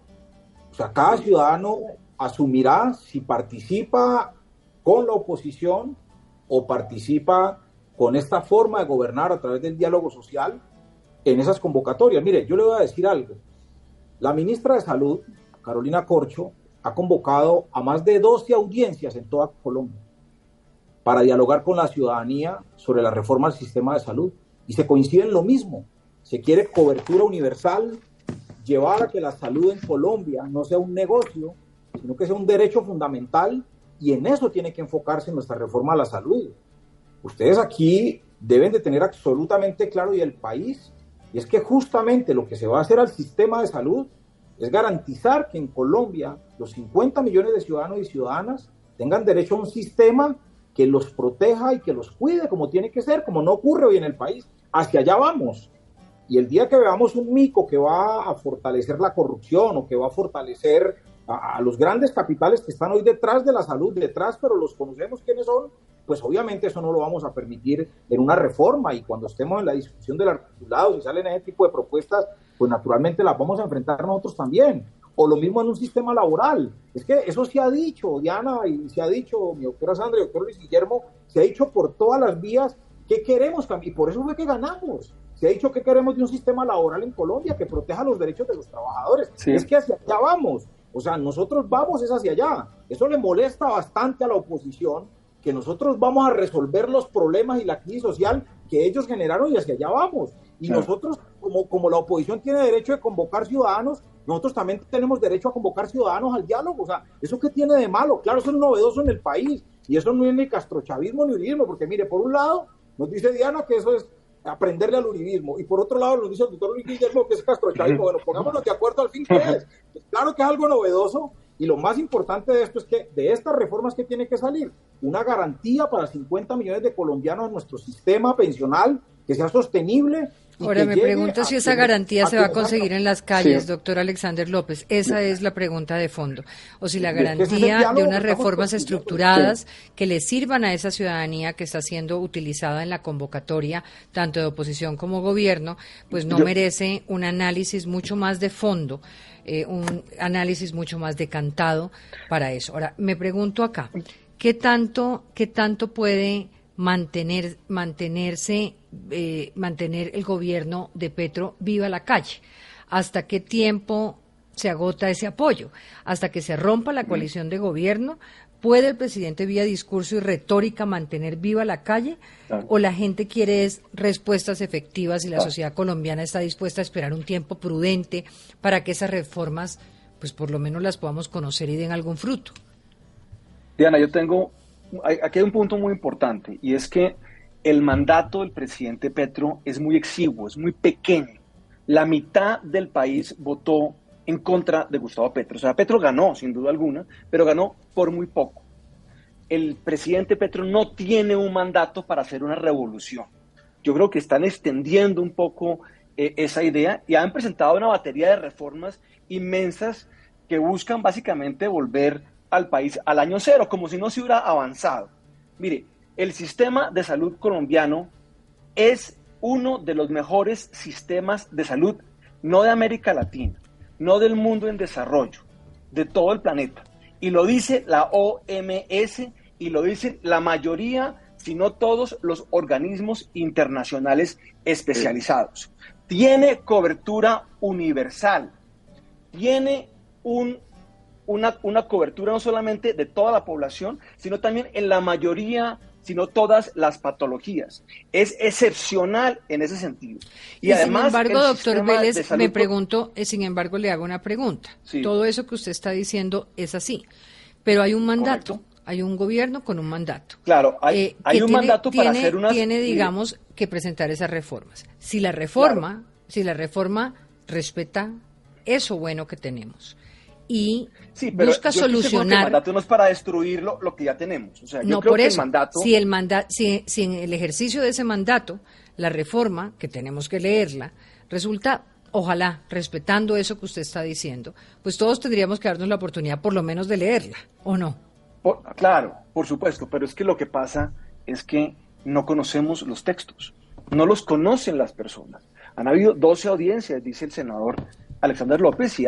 O sea, cada ciudadano asumirá si participa con la oposición o participa con esta forma de gobernar a través del diálogo social en esas convocatorias. Mire, yo le voy a decir algo. La ministra de Salud, Carolina Corcho, ha convocado a más de 12 audiencias en toda Colombia para dialogar con la ciudadanía sobre la reforma al sistema de salud. Y se coincide en lo mismo. Se quiere cobertura universal, llevar a que la salud en Colombia no sea un negocio, sino que sea un derecho fundamental y en eso tiene que enfocarse nuestra reforma a la salud. Ustedes aquí deben de tener absolutamente claro y el país, y es que justamente lo que se va a hacer al sistema de salud es garantizar que en Colombia los 50 millones de ciudadanos y ciudadanas tengan derecho a un sistema que los proteja y que los cuide como tiene que ser, como no ocurre hoy en el país. Hacia allá vamos. Y el día que veamos un mico que va a fortalecer la corrupción o que va a fortalecer a, los grandes capitales que están hoy detrás de la salud, detrás, pero los conocemos quiénes son, pues obviamente eso no lo vamos a permitir en una reforma y cuando estemos en la discusión del articulado, si salen ese tipo de propuestas, pues naturalmente las vamos a enfrentar nosotros también. O lo mismo en un sistema laboral. Es que eso se ha dicho, Diana, y se ha dicho, mi doctora Sandra y doctor Luis Guillermo, se ha dicho por todas las vías que queremos cambiar, y por eso fue que ganamos. Se ha dicho que queremos de un sistema laboral en Colombia que proteja los derechos de los trabajadores. Es que hacia allá vamos. O sea, nosotros vamos es hacia allá. Eso le molesta bastante a la oposición, que nosotros vamos a resolver los problemas y la crisis social que ellos generaron y hacia allá vamos. Y nosotros, como, como la oposición tiene derecho de convocar ciudadanos, nosotros también tenemos derecho a convocar ciudadanos al diálogo. O sea, ¿eso qué tiene de malo? Claro, eso es novedoso en el país. Y eso no es ni castrochavismo ni uribismo, porque mire, por un lado, nos dice Diana que eso es aprenderle al uribismo. Y por otro lado, nos dice el doctor Luis Guillermo que es castrochavismo. Bueno, pongámonos de acuerdo al fin que es. Claro que es algo novedoso. Y lo más importante de esto es que de estas reformas que tiene que salir, una garantía para 50 millones de colombianos en nuestro sistema pensional que sea sostenible Ahora me pregunto si esa garantía se va a conseguir en las calles, doctor Alexander López. Esa es la pregunta de fondo. O si la garantía de unas reformas estructuradas que le sirvan a esa ciudadanía que está siendo utilizada en la convocatoria, tanto de oposición como gobierno, pues no merece un análisis mucho más de fondo, eh, un análisis mucho más decantado para eso. Ahora, me pregunto acá, ¿qué tanto, qué tanto puede mantener, mantenerse, eh, mantener el gobierno de Petro viva la calle. ¿Hasta qué tiempo se agota ese apoyo. Hasta que se rompa la coalición de gobierno, ¿puede el presidente vía discurso y retórica mantener viva la calle? ¿O la gente quiere es respuestas efectivas y la sociedad colombiana está dispuesta a esperar un tiempo prudente para que esas reformas, pues por lo menos las podamos conocer y den algún fruto? Diana, yo tengo, aquí hay un punto muy importante y es que el mandato del presidente Petro es muy exiguo, es muy pequeño. La mitad del país votó en contra de Gustavo Petro. O sea, Petro ganó, sin duda alguna, pero ganó por muy poco. El presidente Petro no tiene un mandato para hacer una revolución. Yo creo que están extendiendo un poco eh, esa idea y han presentado una batería de reformas inmensas que buscan básicamente volver al país al año cero, como si no se hubiera avanzado. Mire, el sistema de salud colombiano es uno de los mejores sistemas de salud, no de América Latina, no del mundo en desarrollo, de todo el planeta. Y lo dice la OMS y lo dicen la mayoría, si no todos, los organismos internacionales especializados. Tiene cobertura universal, tiene un, una, una cobertura no solamente de toda la población, sino también en la mayoría sino todas las patologías. Es excepcional en ese sentido. Y, además, sin embargo, doctor Vélez, me pregunto, eh, sin embargo, le hago una pregunta. Todo eso que usted está diciendo es así, pero hay un mandato. Hay un gobierno con un mandato. Claro, hay, eh, un mandato para hacer una. Tiene, digamos, que presentar esas reformas. Si la reforma, si la reforma respeta eso bueno que tenemos, y busca solucionar. el mandato no es para destruir lo, que ya tenemos. O sea, yo no, creo por que eso, el mandato. Si, el manda si, si en el ejercicio de ese mandato, la reforma, que tenemos que leerla, resulta, ojalá, respetando eso que usted está diciendo, pues todos tendríamos que darnos la oportunidad por lo menos de leerla, ¿o no? claro, por supuesto, pero es que lo que pasa es que no conocemos los textos, no los conocen las personas. Han habido 12 audiencias, dice el senador Alexander López, y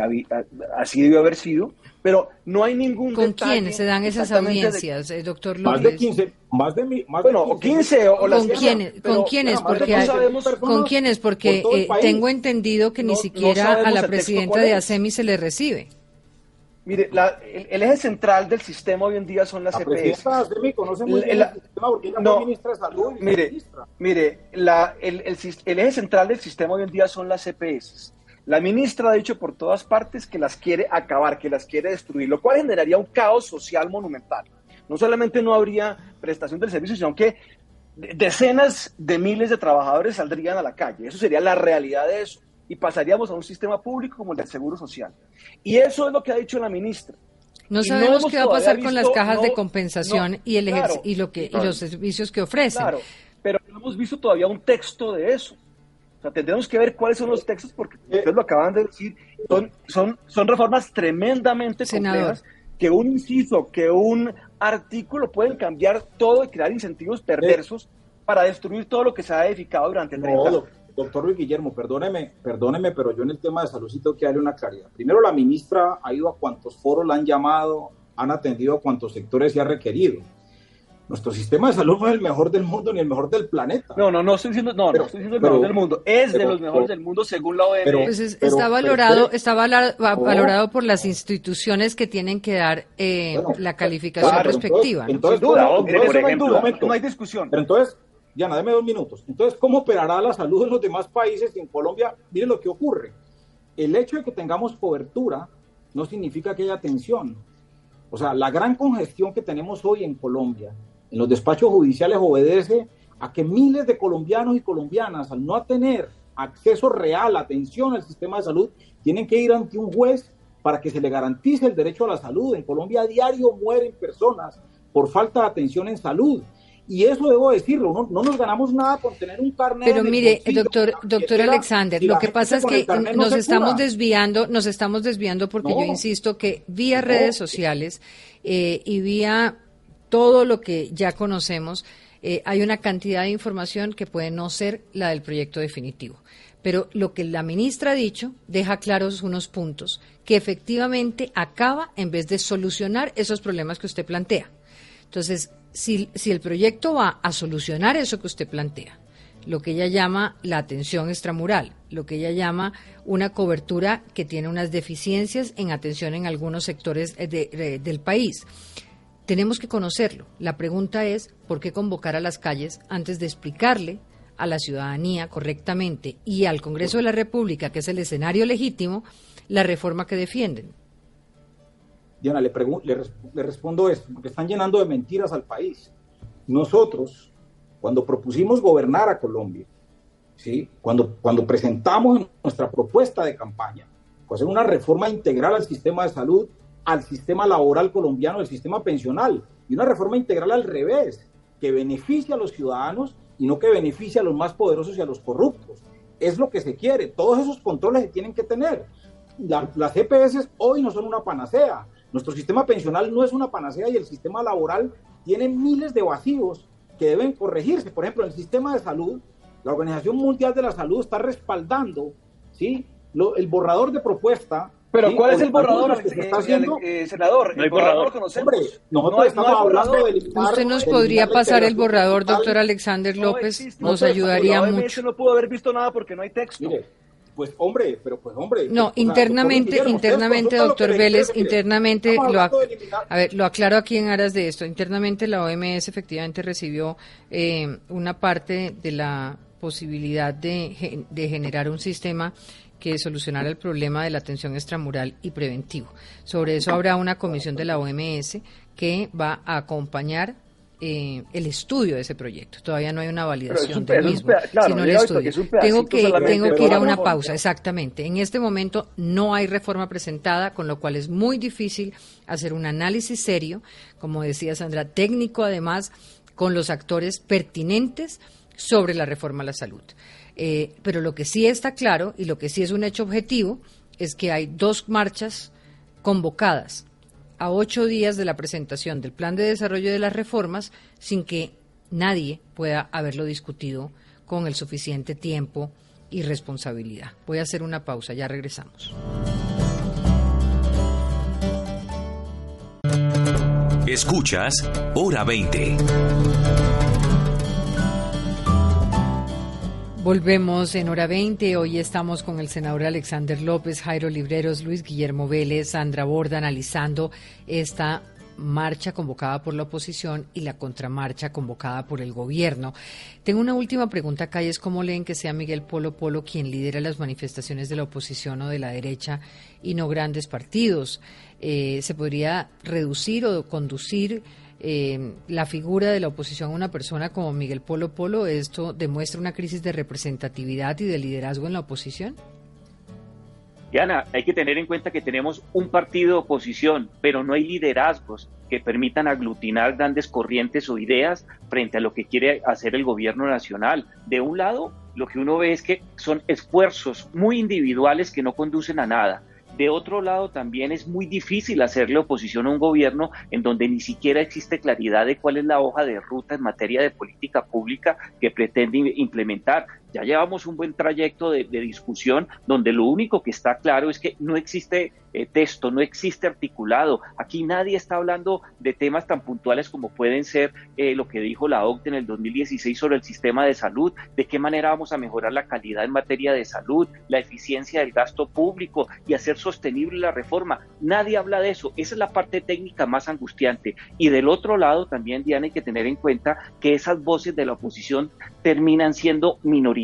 así debió haber sido, pero no hay ningún ¿Con quiénes se dan esas audiencias, eh, doctor López? Más de 15, más de, más bueno, de 15, o, ¿Con, quiénes, ¿Con quiénes? Porque, ¿Con quiénes? Porque eh, tengo entendido que ni siquiera a la presidenta de ASEMI se le recibe. Mire, la, el, eje central del sistema hoy en día son las la EPS. ASEMI conoce muy bien el sistema porque ella no, ministra de Salud. Mire, mire la, el, el, el eje central del sistema hoy en día son las EPS la ministra ha dicho por todas partes que las quiere acabar, que las quiere destruir, lo cual generaría un caos social monumental. No solamente no habría prestación del servicio, sino que decenas de miles de trabajadores saldrían a la calle. Eso sería la realidad de eso. Y pasaríamos a un sistema público como el del Seguro Social. Y eso es lo que ha dicho la ministra. No sabemos qué va a pasar con las cajas de compensación y, el y, lo que, y los servicios que ofrecen. Claro, pero no hemos visto todavía un texto de eso. O sea, tendremos que ver cuáles son los textos porque ustedes lo acaban de decir, son, son, son reformas tremendamente complejas que un inciso, que un artículo pueden cambiar todo y crear incentivos perversos para destruir todo lo que se ha edificado durante el no, Doctor Luis Guillermo, perdóneme, perdóneme, pero yo en el tema de salud sí tengo que darle una claridad. Primero, la ministra ha ido a cuantos foros la han llamado, han atendido a cuantos sectores se ha requerido nuestro sistema de salud no es el mejor del mundo ni el mejor del planeta. No, no, no estoy diciendo, no, no estoy diciendo el mejor del mundo. Es de los mejores del mundo según la OMS. Pues está valorado, está valorado por las instituciones que tienen que dar eh, la calificación respectiva. Entonces, ¿no? duda, por ejemplo, no hay discusión. Pero entonces, Diana, dame dos minutos. Entonces, ¿cómo operará la salud en los demás países y en Colombia? Miren lo que ocurre. El hecho de que tengamos cobertura no significa que haya atención. O sea, la gran congestión que tenemos hoy en Colombia en los despachos judiciales obedece a que miles de colombianos y colombianas, al no tener acceso real, atención al sistema de salud, tienen que ir ante un juez para que se le garantice el derecho a la salud. En Colombia a diario mueren personas por falta de atención en salud. Y eso debo decirlo, no, no nos ganamos nada con tener un carnet. Pero mire, doctor, doctor Alexander, lo que pasa es que nos estamos desviando, nos estamos desviando porque yo insisto que vía redes sociales eh, y vía todo lo que ya conocemos, eh, hay una cantidad de información que puede no ser la del proyecto definitivo. Pero lo que la ministra ha dicho deja claros unos puntos que efectivamente acaba en vez de solucionar esos problemas que usted plantea. Entonces, si, si el proyecto va a solucionar eso que usted plantea, lo que ella llama la atención extramural, lo que ella llama una cobertura que tiene unas deficiencias en atención en algunos sectores del país. Tenemos que conocerlo. La pregunta es, ¿por qué convocar a las calles antes de explicarle a la ciudadanía correctamente y al Congreso de la República, que es el escenario legítimo, la reforma que defienden? Diana, le, le respondo esto, porque están llenando de mentiras al país. Nosotros, cuando propusimos gobernar a Colombia, ¿sí? cuando, cuando presentamos nuestra propuesta de campaña, pues hacer una reforma integral al sistema de salud, al sistema laboral colombiano, al sistema pensional, y una reforma integral al revés, que beneficie a los ciudadanos y no que beneficie a los más poderosos y a los corruptos. Es lo que se quiere, todos esos controles se tienen que tener. las EPS hoy no son una panacea, nuestro sistema pensional no es una panacea y el sistema laboral tiene miles de vacíos que deben corregirse. Por ejemplo, en el sistema de salud, la Organización Mundial de la Salud está respaldando ¿sí? el borrador de propuesta. Pero ¿cuál es el borrador, que está haciendo? Eh, senador? No hay borrador. Hombre, nosotros estamos hablando de Usted nos podría pasar el borrador, doctor Alexander López, nos ayudaría mucho. no pudo haber visto nada porque no hay texto. Mire, pues hombre, pero pues hombre. No, internamente, internamente, doctor Vélez, internamente, lo, a ver, lo aclaro aquí en aras de esto, internamente la OMS efectivamente recibió eh, una parte de la posibilidad de, de generar un sistema que solucionara el problema de la atención extramural y preventivo. Sobre eso habrá una comisión de la OMS que va a acompañar eh, el estudio de ese proyecto. Todavía no hay una validación del mismo, sino el estudio. tengo que, tengo que ir a una pausa, exactamente. En este momento no hay reforma presentada, con lo cual es muy difícil hacer un análisis serio, como decía Sandra, técnico además, con los actores pertinentes sobre la reforma a la salud. Eh, pero lo que sí está claro y lo que sí es un hecho objetivo es que hay dos marchas convocadas a ocho días de la presentación del plan de desarrollo de las reformas sin que nadie pueda haberlo discutido con el suficiente tiempo y responsabilidad. Voy a hacer una pausa, ya regresamos. Escuchas Hora 20. Volvemos en hora 20. Hoy estamos con el senador Alexander López, Jairo Libreros, Luis Guillermo Vélez, Sandra Borda, analizando esta marcha convocada por la oposición y la contramarcha convocada por el gobierno. Tengo una última pregunta acá y cómo leen que sea Miguel Polo Polo quien lidera las manifestaciones de la oposición o de la derecha y no grandes partidos. Eh, ¿Se podría reducir o conducir eh, la figura de la oposición a una persona como Miguel Polo Polo, ¿esto demuestra una crisis de representatividad y de liderazgo en la oposición? Diana, hay que tener en cuenta que tenemos un partido de oposición, pero no hay liderazgos que permitan aglutinar grandes corrientes o ideas frente a lo que quiere hacer el gobierno nacional. De un lado, lo que uno ve es que son esfuerzos muy individuales que no conducen a nada. De otro lado, también es muy difícil hacerle oposición a un gobierno en donde ni siquiera existe claridad de cuál es la hoja de ruta en materia de política pública que pretende implementar. Ya llevamos un buen trayecto de, discusión donde lo único que está claro es que no existe eh, texto, no existe articulado. Aquí nadie está hablando de temas tan puntuales como pueden ser eh, lo que dijo la OCDE en el 2016 sobre el sistema de salud, de qué manera vamos a mejorar la calidad en materia de salud, la eficiencia del gasto público y hacer sostenible la reforma. Nadie habla de eso. Esa es la parte técnica más angustiante. Y del otro lado también, Diana, hay que tener en cuenta que esas voces de la oposición terminan siendo minoritarias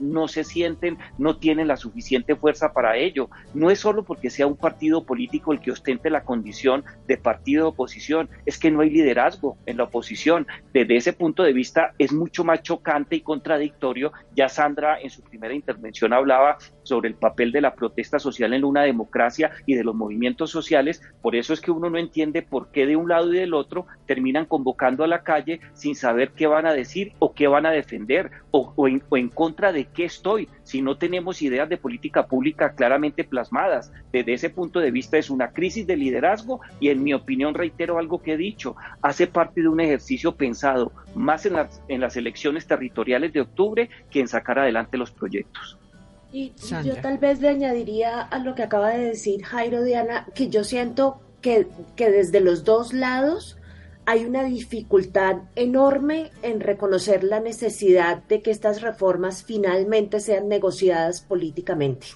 no se sienten, no tienen la suficiente fuerza para ello. No es solo porque sea un partido político el que ostente la condición de partido de oposición, es que no hay liderazgo en la oposición. Desde ese punto de vista es mucho más chocante y contradictorio. Ya Sandra en su primera intervención hablaba sobre el papel de la protesta social en una democracia y de los movimientos sociales. Por eso es que uno no entiende por qué de un lado y del otro terminan convocando a la calle sin saber qué van a decir o qué van a defender o, en, o en contra de qué estoy si no tenemos ideas de política pública claramente plasmadas. Desde ese punto de vista es una crisis de liderazgo y en mi opinión reitero algo que he dicho, hace parte de un ejercicio pensado más en las, en las elecciones territoriales de octubre que en sacar adelante los proyectos. Y yo tal vez le añadiría a lo que acaba de decir Jairo Diana, que yo siento que, que desde los dos lados hay una dificultad enorme en reconocer la necesidad de que estas reformas finalmente sean negociadas políticamente.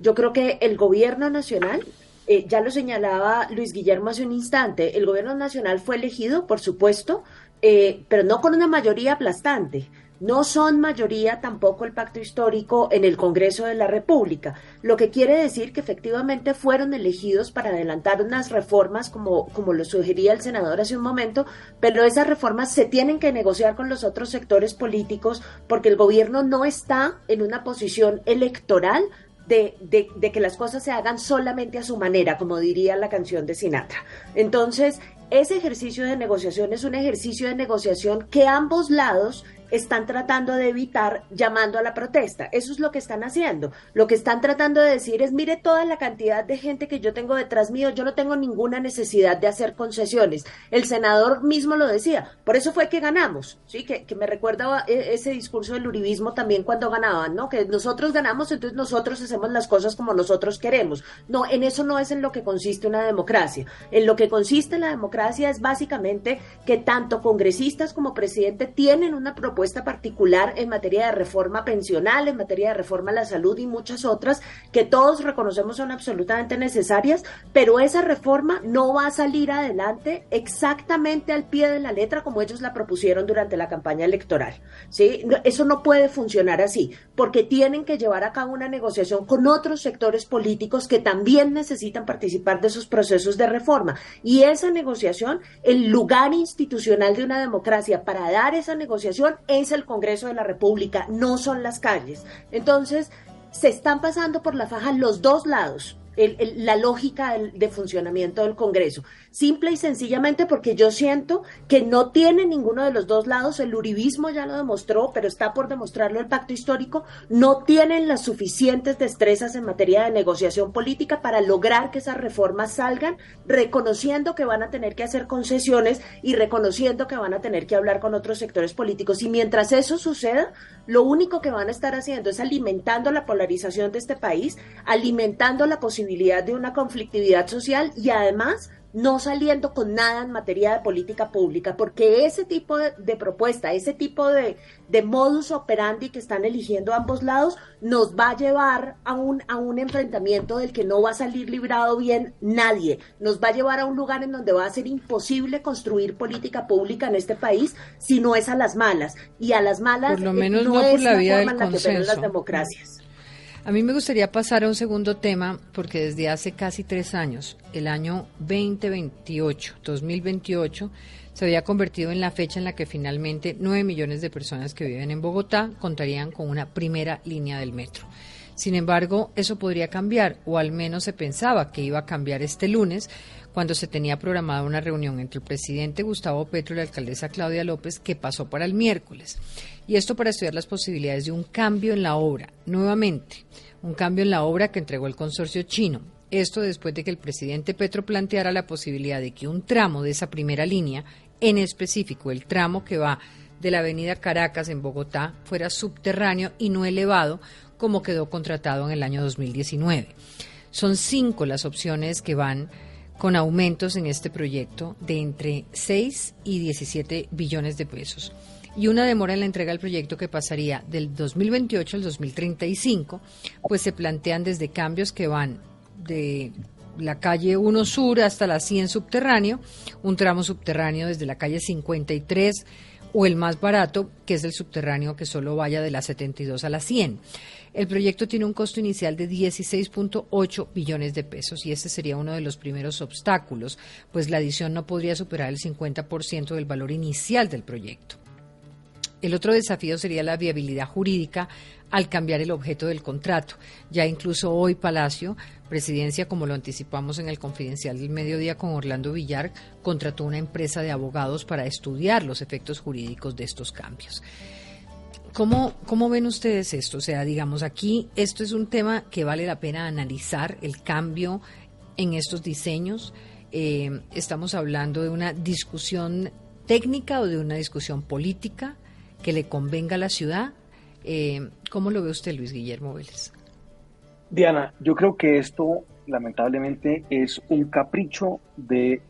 Yo creo que el gobierno nacional eh, ya lo señalaba Luis Guillermo hace un instante, el gobierno nacional fue elegido, por supuesto, eh, pero no con una mayoría aplastante. No son mayoría tampoco el pacto histórico en el Congreso de la República, lo que quiere decir que efectivamente fueron elegidos para adelantar unas reformas como, como lo sugería el senador hace un momento, pero esas reformas se tienen que negociar con los otros sectores políticos porque el gobierno no está en una posición electoral de, de, que las cosas se hagan solamente a su manera, como diría la canción de Sinatra. Entonces, ese ejercicio de negociación es un ejercicio de negociación que ambos lados están tratando de evitar llamando a la protesta. Eso es lo que están haciendo. Lo que están tratando de decir es, mire toda la cantidad de gente que yo tengo detrás mío, yo no tengo ninguna necesidad de hacer concesiones. El senador mismo lo decía, por eso fue que ganamos, ¿sí? Que, que me recuerda e, ese discurso del uribismo también cuando ganaban, ¿no? Que nosotros ganamos, entonces nosotros hacemos las cosas como nosotros queremos. No, en eso no es en lo que consiste una democracia. En lo que consiste la democracia es básicamente que tanto congresistas como presidente tienen una propuesta propuesta particular en materia de reforma pensional, en materia de reforma a la salud y muchas otras que todos reconocemos son absolutamente necesarias, pero esa reforma no va a salir adelante exactamente al pie de la letra como ellos la propusieron durante la campaña electoral. ¿sí? Eso no puede funcionar así, porque tienen que llevar a cabo una negociación con otros sectores políticos que también necesitan participar de esos procesos de reforma. Y esa negociación, el lugar institucional de una democracia para dar esa negociación es el Congreso de la República, no son las calles. Entonces, se están pasando por la faja los dos lados la lógica de funcionamiento del Congreso. Simple y sencillamente porque yo siento que no tiene ninguno de los dos lados, el uribismo ya lo demostró, pero está por demostrarlo el pacto histórico, no tienen las suficientes destrezas en materia de negociación política para lograr que esas reformas salgan, reconociendo que van a tener que hacer concesiones y reconociendo que van a tener que hablar con otros sectores políticos. Y mientras eso suceda, lo único que van a estar haciendo es alimentando la polarización de este país, alimentando la posibilidad de una conflictividad social y además no saliendo con nada en materia de política pública, porque ese tipo de, propuesta, ese tipo de, modus operandi que están eligiendo ambos lados, nos va a llevar a un, a un enfrentamiento del que no va a salir librado bien nadie. Nos va a llevar a un lugar en donde va a ser imposible construir política pública en este país si no es a las malas. Y a las malas por lo menos no, es por la, vía forma en la que las democracias. A mí me gustaría pasar a un segundo tema porque desde hace casi tres años, el año 2028, 2028, se había convertido en la fecha en la que finalmente nueve millones de personas que viven en Bogotá contarían con una primera línea del metro. Sin embargo, eso podría cambiar, o al menos se pensaba que iba a cambiar este lunes, cuando se tenía programada una reunión entre el presidente Gustavo Petro y la alcaldesa Claudia López, que pasó para el miércoles. Y esto para estudiar las posibilidades de un cambio en la obra, nuevamente, un cambio en la obra que entregó el consorcio chino. Esto después de que el presidente Petro planteara la posibilidad de que un tramo de esa primera línea, en específico el tramo que va de la avenida Caracas en Bogotá, fuera subterráneo y no elevado, como quedó contratado en el año 2019. Son cinco las opciones que van con aumentos en este proyecto de entre 6 y 17 billones de pesos y una demora en la entrega del proyecto que pasaría del 2028 al 2035, pues se plantean desde cambios que van de la calle 1 Sur hasta la 100 subterráneo, un tramo subterráneo desde la calle 53 o el más barato, que es el subterráneo que solo vaya de la 72 a la 100. El proyecto tiene un costo inicial de 16.8 billones de pesos y ese sería uno de los primeros obstáculos, pues la adición no podría superar el 50% del valor inicial del proyecto. El otro desafío sería la viabilidad jurídica al cambiar el objeto del contrato. Ya incluso hoy Palacio, Presidencia, como lo anticipamos en el confidencial del mediodía con Orlando Villar, contrató una empresa de abogados para estudiar los efectos jurídicos de estos cambios. ¿Cómo, ¿Cómo ven ustedes esto? O sea, digamos, aquí esto es un tema que vale la pena analizar, el cambio en estos diseños. Eh, estamos hablando de una discusión técnica o de una discusión política que le convenga a la ciudad. Eh, ¿Cómo lo ve usted, Luis Guillermo Vélez? Diana, yo creo que esto lamentablemente es un capricho de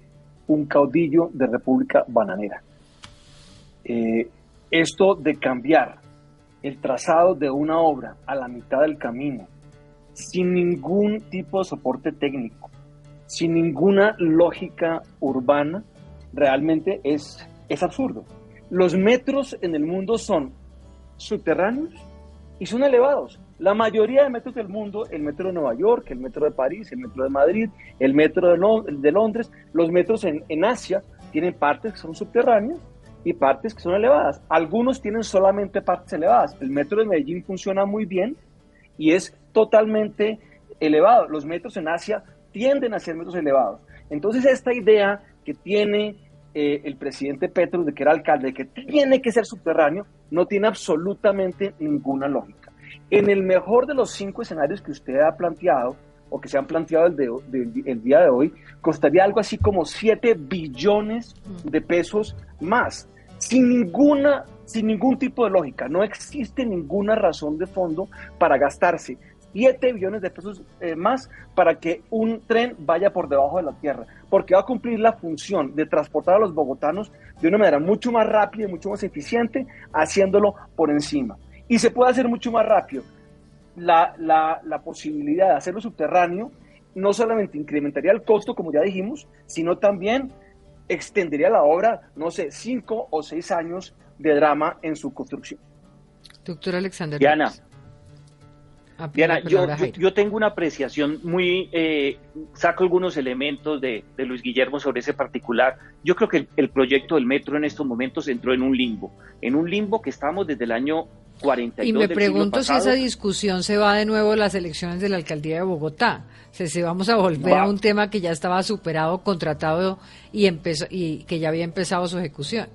un caudillo de República Bananera. Eh, esto de cambiar el trazado de una obra a la mitad del camino, sin ningún tipo de soporte técnico, sin ninguna lógica urbana, realmente es, es absurdo. Los metros en el mundo son subterráneos y son elevados. La mayoría de metros del mundo, el metro de Nueva York, el metro de París, el metro de Madrid, el metro de, Londres, los metros en, en Asia tienen partes que son subterráneas y partes que son elevadas. Algunos tienen solamente partes elevadas. El metro de Medellín funciona muy bien y es totalmente elevado. Los metros en Asia tienden a ser metros elevados. Entonces esta idea que tiene eh, el presidente Petro, de que era alcalde, de que tiene que ser subterráneo, no tiene absolutamente ninguna lógica. En el mejor de los cinco escenarios que usted ha planteado, o que se han planteado el, de, el día de hoy, costaría algo así como 7 billones de pesos más sin ninguna, sin ningún tipo de lógica. No existe ninguna razón de fondo para gastarse 7 billones de pesos eh, más para que un tren vaya por debajo de la tierra, porque va a cumplir la función de transportar a los bogotanos de una manera mucho más rápida y mucho más eficiente, haciéndolo por encima. Y se puede hacer mucho más rápido. La, la, la posibilidad de hacerlo subterráneo no solamente incrementaría el costo, como ya dijimos, sino también extendería la obra, no sé, cinco o seis años de drama en su construcción. Doctor Alexander. Diana, Diana yo, yo, tengo una apreciación muy, eh, saco algunos elementos de, Luis Guillermo sobre ese particular. Yo creo que el, proyecto del metro en estos momentos entró en un limbo, en un limbo que estamos desde el año 42. Y me pregunto si esa discusión se va de nuevo a las elecciones de la alcaldía de Bogotá. Si, si vamos a volver a un tema que ya estaba superado, contratado y, empezó, y que ya había empezado su ejecución.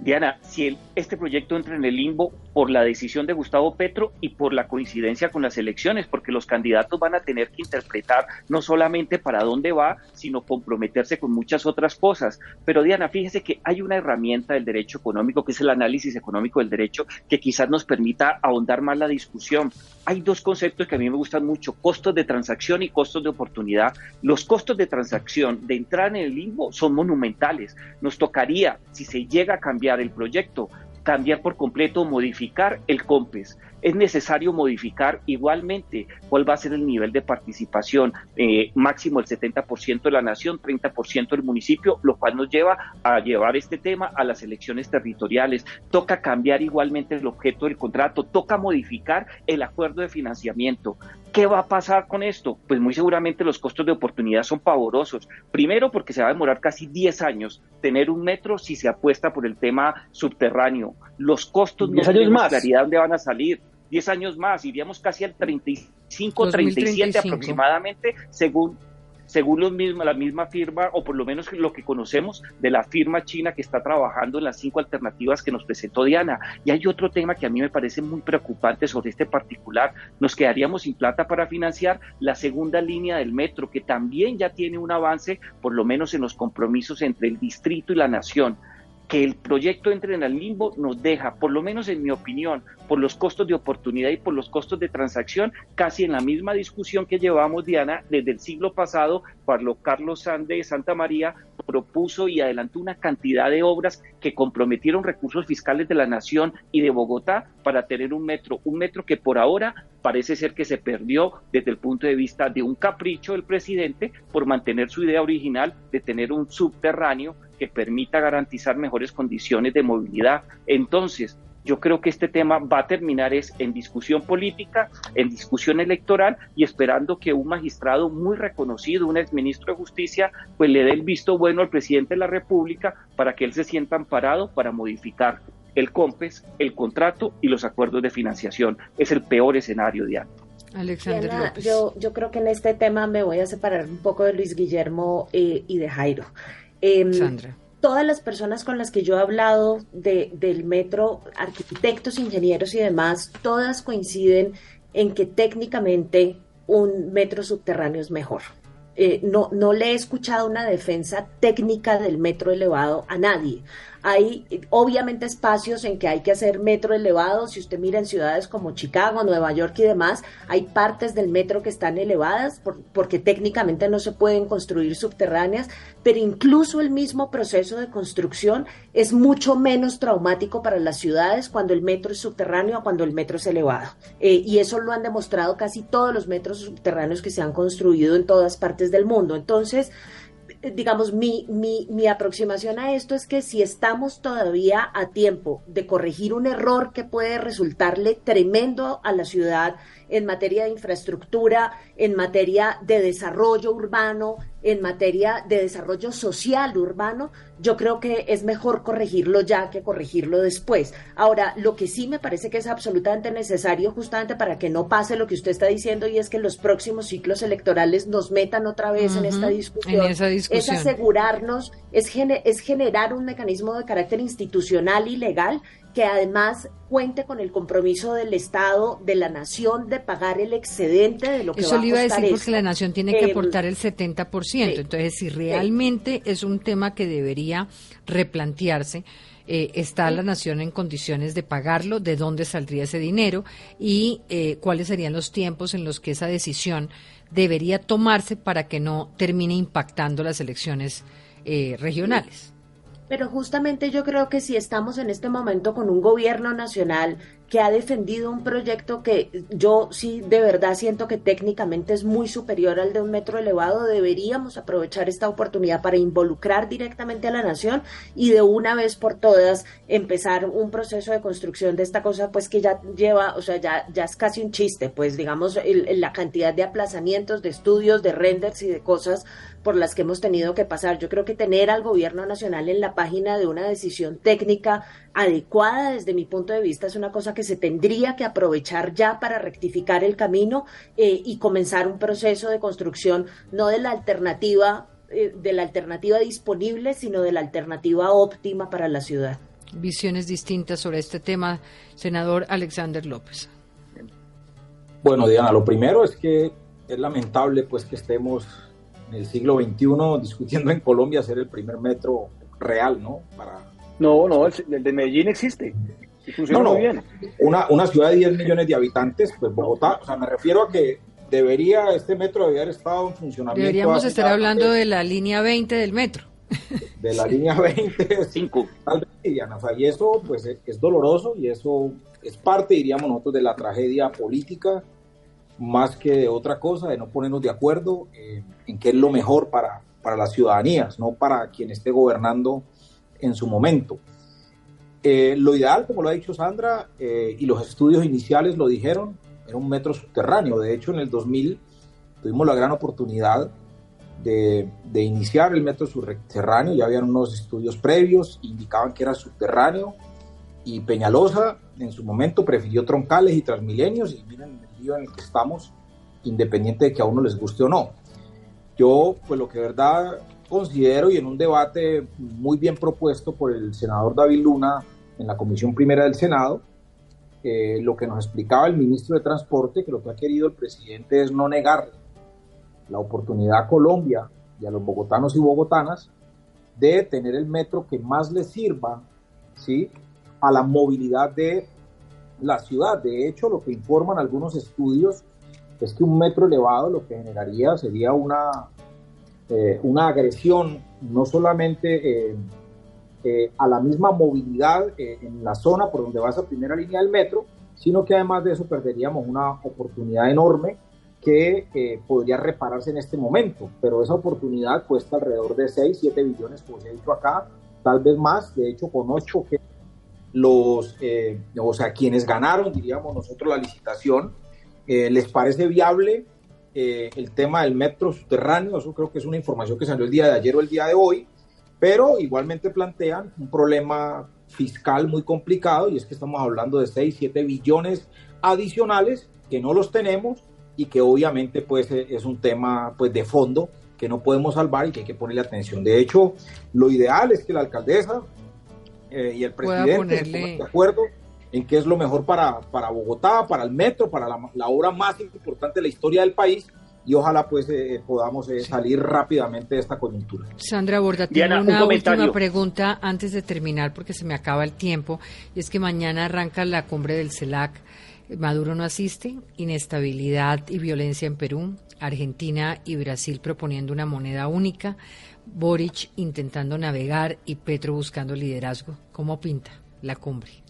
Diana, si este proyecto entra en el limbo por la decisión de Gustavo Petro y por la coincidencia con las elecciones, porque los candidatos van a tener que interpretar no solamente para dónde va, sino comprometerse con muchas otras cosas. Pero Diana, fíjese que hay una herramienta del derecho económico, que es el análisis económico del derecho, que quizás nos permita ahondar más la discusión. Hay dos conceptos que a mí me gustan mucho, costos de transacción y costos de oportunidad. Los costos de transacción de entrar en el limbo son monumentales. Nos tocaría, si se llega a cambiar el proyecto, cambiar por completo o modificar el COMPES. Es necesario modificar igualmente cuál va a ser el nivel de participación, eh, máximo el 70% de la nación, 30% del municipio, lo cual nos lleva a llevar este tema a las elecciones territoriales. Toca cambiar igualmente el objeto del contrato, toca modificar el acuerdo de financiamiento. ¿Qué va a pasar con esto? Pues muy seguramente los costos de oportunidad son pavorosos. Primero porque se va a demorar casi 10 años tener un metro si se apuesta por el tema subterráneo. Los costos no tenemos claridad dónde van a salir. 10 años más, iríamos casi al 35, 37 aproximadamente, según según los mismos, la misma firma, o por lo menos lo que conocemos de la firma china que está trabajando en las cinco alternativas que nos presentó Diana. Y hay otro tema que a mí me parece muy preocupante sobre este particular. Nos quedaríamos sin plata para financiar la segunda línea del metro, que también ya tiene un avance, por lo menos en los compromisos entre el distrito y la nación que el proyecto entre en el limbo nos deja, por lo menos en mi opinión, por los costos de oportunidad y por los costos de transacción, casi en la misma discusión que llevamos, Diana, desde el siglo pasado, cuando Carlos Sande de Santa María propuso y adelantó una cantidad de obras que comprometieron recursos fiscales de la nación y de Bogotá para tener un metro, un metro que por ahora parece ser que se perdió desde el punto de vista de un capricho del presidente por mantener su idea original de tener un subterráneo que permita garantizar mejores condiciones de movilidad. Entonces, yo creo que este tema va a terminar es en discusión política, en discusión electoral y esperando que un magistrado muy reconocido, un exministro de Justicia, pues le dé el visto bueno al presidente de la República para que él se sienta amparado para modificar el COMPES, el contrato y los acuerdos de financiación. Es el peor escenario, Diana. Alexander Yo, yo creo que en este tema me voy a separar un poco de Luis Guillermo eh, y de Jairo. Eh, todas las personas con las que yo he hablado de, del metro, arquitectos, ingenieros y demás, todas coinciden en que técnicamente un metro subterráneo es mejor. Eh, no, no le he escuchado una defensa técnica del metro elevado a nadie. Hay obviamente espacios en que hay que hacer metro elevado. Si usted mira en ciudades como Chicago, Nueva York y demás, hay partes del metro que están elevadas porque técnicamente no se pueden construir subterráneas, pero incluso el mismo proceso de construcción es mucho menos traumático para las ciudades cuando el metro es subterráneo o cuando el metro es elevado. Eh, y eso lo han demostrado casi todos los metros subterráneos que se han construido en todas partes del mundo. Entonces, digamos, mi, mi, mi, aproximación a esto es que si estamos todavía a tiempo de corregir un error que puede resultarle tremendo a la ciudad en materia de infraestructura, en materia de desarrollo urbano, en materia de desarrollo social urbano, yo creo que es mejor corregirlo ya que corregirlo después. Ahora, lo que sí me parece que es absolutamente necesario justamente para que no pase lo que usted está diciendo y es que los próximos ciclos electorales nos metan otra vez en, esta discusión, es asegurarnos, es, es generar un mecanismo de carácter institucional y legal que además cuente con el compromiso del Estado, de la nación, de pagar el excedente de lo que Eso va le iba a decir porque la nación tiene que em, aportar el 70%. Entonces, si realmente es un tema que debería replantearse, eh, ¿está la nación en condiciones de pagarlo? ¿De dónde saldría ese dinero? ¿Y eh, cuáles serían los tiempos en los que esa decisión debería tomarse para que no termine impactando las elecciones eh, regionales? Pero justamente yo creo que si estamos en este momento con un gobierno nacional que ha defendido un proyecto que yo sí de verdad siento que técnicamente es muy superior al de un metro elevado, deberíamos aprovechar esta oportunidad para involucrar directamente a la nación y de una vez por todas empezar un proceso de construcción de esta cosa, pues que ya lleva, o sea, ya, ya es casi un chiste, pues digamos la cantidad de aplazamientos, de estudios, de renders y de cosas por las que hemos tenido que pasar. Yo creo que tener al gobierno nacional en la página de una decisión técnica adecuada desde mi punto de vista es una cosa que se tendría que aprovechar ya para rectificar el camino eh, y comenzar un proceso de construcción no de la alternativa eh, de la alternativa disponible sino de la alternativa óptima para la ciudad. Visiones distintas sobre este tema senador Alexander López. Bueno Diana lo primero es que es lamentable pues que estemos en el siglo XXI discutiendo en Colombia hacer el primer metro real no para no, no, el, de Medellín existe. Y funciona muy bien. Una, una ciudad de 10 millones de habitantes, pues Bogotá, o sea, me refiero a que debería, este metro haber estado en funcionamiento. Deberíamos estar hablando de la línea 20 del metro. De la línea 20, 5. O sea, y eso, pues, es, doloroso y eso es parte, diríamos nosotros, de la tragedia política, más que de otra cosa, de no ponernos de acuerdo en qué es lo mejor para, para las ciudadanías, no para quien esté gobernando en su momento. Eh, lo ideal, como lo ha dicho Sandra, eh, y los estudios iniciales lo dijeron, era un metro subterráneo. De hecho, en el 2000 tuvimos la gran oportunidad de, iniciar el metro subterráneo. Ya habían unos estudios previos, indicaban que era subterráneo. Y Peñalosa, en su momento, prefirió troncales y transmilenios. Y miren el lío en el que estamos, independiente de que a uno les guste o no. Yo, pues lo que verdad considero y en un debate muy bien propuesto por el senador David Luna en la Comisión Primera del Senado, eh, lo que nos explicaba el ministro de Transporte, que lo que ha querido el presidente es no negar la oportunidad a Colombia y a los bogotanos y bogotanas de tener el metro que más les sirva ¿sí? a la movilidad de la ciudad. De hecho, lo que informan algunos estudios es que un metro elevado lo que generaría sería una eh, una agresión no solamente eh, eh, a la misma movilidad en la zona por donde va esa primera línea del metro, sino que además de eso perderíamos una oportunidad enorme que podría repararse en este momento, pero esa oportunidad cuesta alrededor de 6, 7 billones, como se ha dicho acá, tal vez más, de hecho conozco que los, o sea, quienes ganaron, diríamos nosotros, la licitación, les parece viable eh, el tema del metro subterráneo, eso creo que es una información que salió el día de ayer o el día de hoy, pero igualmente plantean un problema fiscal muy complicado y es que estamos hablando de 6, 7 billones adicionales que no los tenemos y que obviamente pues eh, es un tema pues de fondo que no podemos salvar y que hay que ponerle atención. De hecho, lo ideal es que la alcaldesa eh, y el presidente estén de acuerdo en qué es lo mejor para, para Bogotá, para el metro, para la, obra más importante de la historia del país, y ojalá pues eh, podamos eh, salir rápidamente de esta coyuntura. Sandra Borda, tengo una última pregunta antes de terminar porque se me acaba el tiempo y es que mañana arranca la cumbre del CELAC. Maduro no asiste, inestabilidad y violencia en Perú, Argentina y Brasil proponiendo una moneda única, Boric intentando navegar y Petro buscando liderazgo. ¿Cómo pinta la cumbre?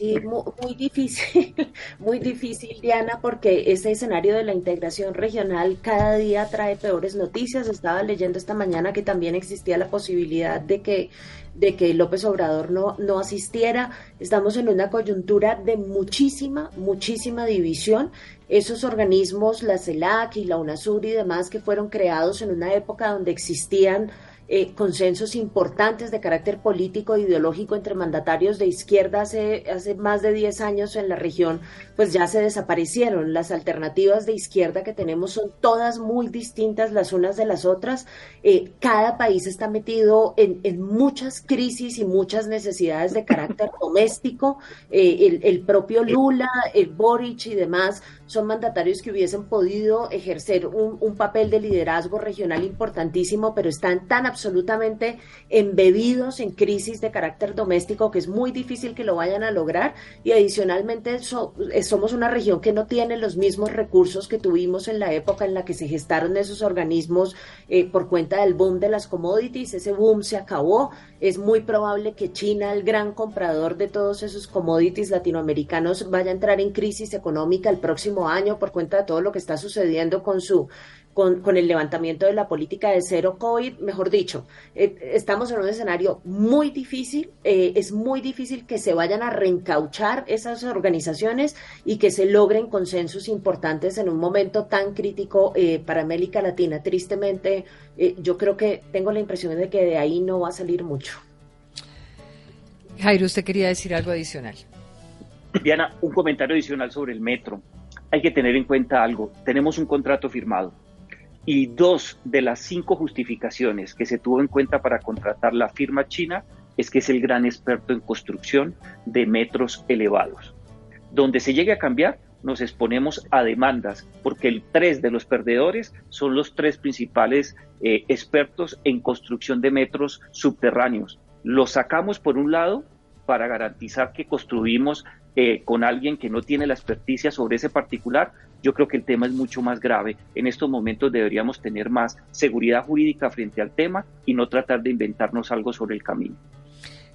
Sí, muy, difícil, muy difícil, Diana, porque ese escenario de la integración regional cada día trae peores noticias. Estaba leyendo esta mañana que también existía la posibilidad de que, de que López Obrador no, no asistiera. Estamos en una coyuntura de muchísima, muchísima división. Esos organismos, la CELAC y la UNASUR y demás, que fueron creados en una época donde existían eh, consensos importantes de carácter político e ideológico entre mandatarios de izquierda hace, hace más de 10 años en la región, pues ya se desaparecieron. Las alternativas de izquierda que tenemos son todas muy distintas las unas de las otras. Eh, cada país está metido en, en, muchas crisis y muchas necesidades de carácter doméstico. Eh, el, el propio Lula, el Boric y demás son mandatarios que hubiesen podido ejercer un, un, papel de liderazgo regional importantísimo, pero están tan absolutamente embebidos en crisis de carácter doméstico que es muy difícil que lo vayan a lograr y adicionalmente eh, somos una región que no tiene los mismos recursos que tuvimos en la época en la que se gestaron esos organismos eh, por cuenta del boom de las commodities, ese boom se acabó, es muy probable que China, el gran comprador de todos esos commodities latinoamericanos, vaya a entrar en crisis económica el próximo año por cuenta de todo lo que está sucediendo con su con, con el levantamiento de la política de cero COVID, mejor dicho, eh, estamos en un escenario muy difícil, eh, es muy difícil que se vayan a reencauchar esas organizaciones y que se logren consensos importantes en un momento tan crítico eh, para América Latina. Tristemente, yo creo que tengo la impresión de que de ahí no va a salir mucho. Jairo, usted quería decir algo adicional. Diana, un comentario adicional sobre el metro hay que tener en cuenta algo. Tenemos un contrato firmado y dos de las cinco justificaciones que se tuvo en cuenta para contratar la firma china es que es el gran experto en construcción de metros elevados. Donde se llegue a cambiar, nos exponemos a demandas, porque el tres de los perdedores son los tres principales eh, expertos en construcción de metros subterráneos. Los sacamos por un lado para garantizar que construimos eh, con alguien que no tiene la experticia sobre ese particular, yo creo que el tema es mucho más grave. En estos momentos deberíamos tener más seguridad jurídica frente al tema y no tratar de inventarnos algo sobre el camino.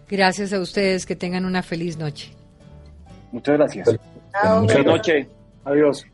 Gracias a ustedes, que tengan una feliz noche. Muchas gracias. Buenas noches. Adiós.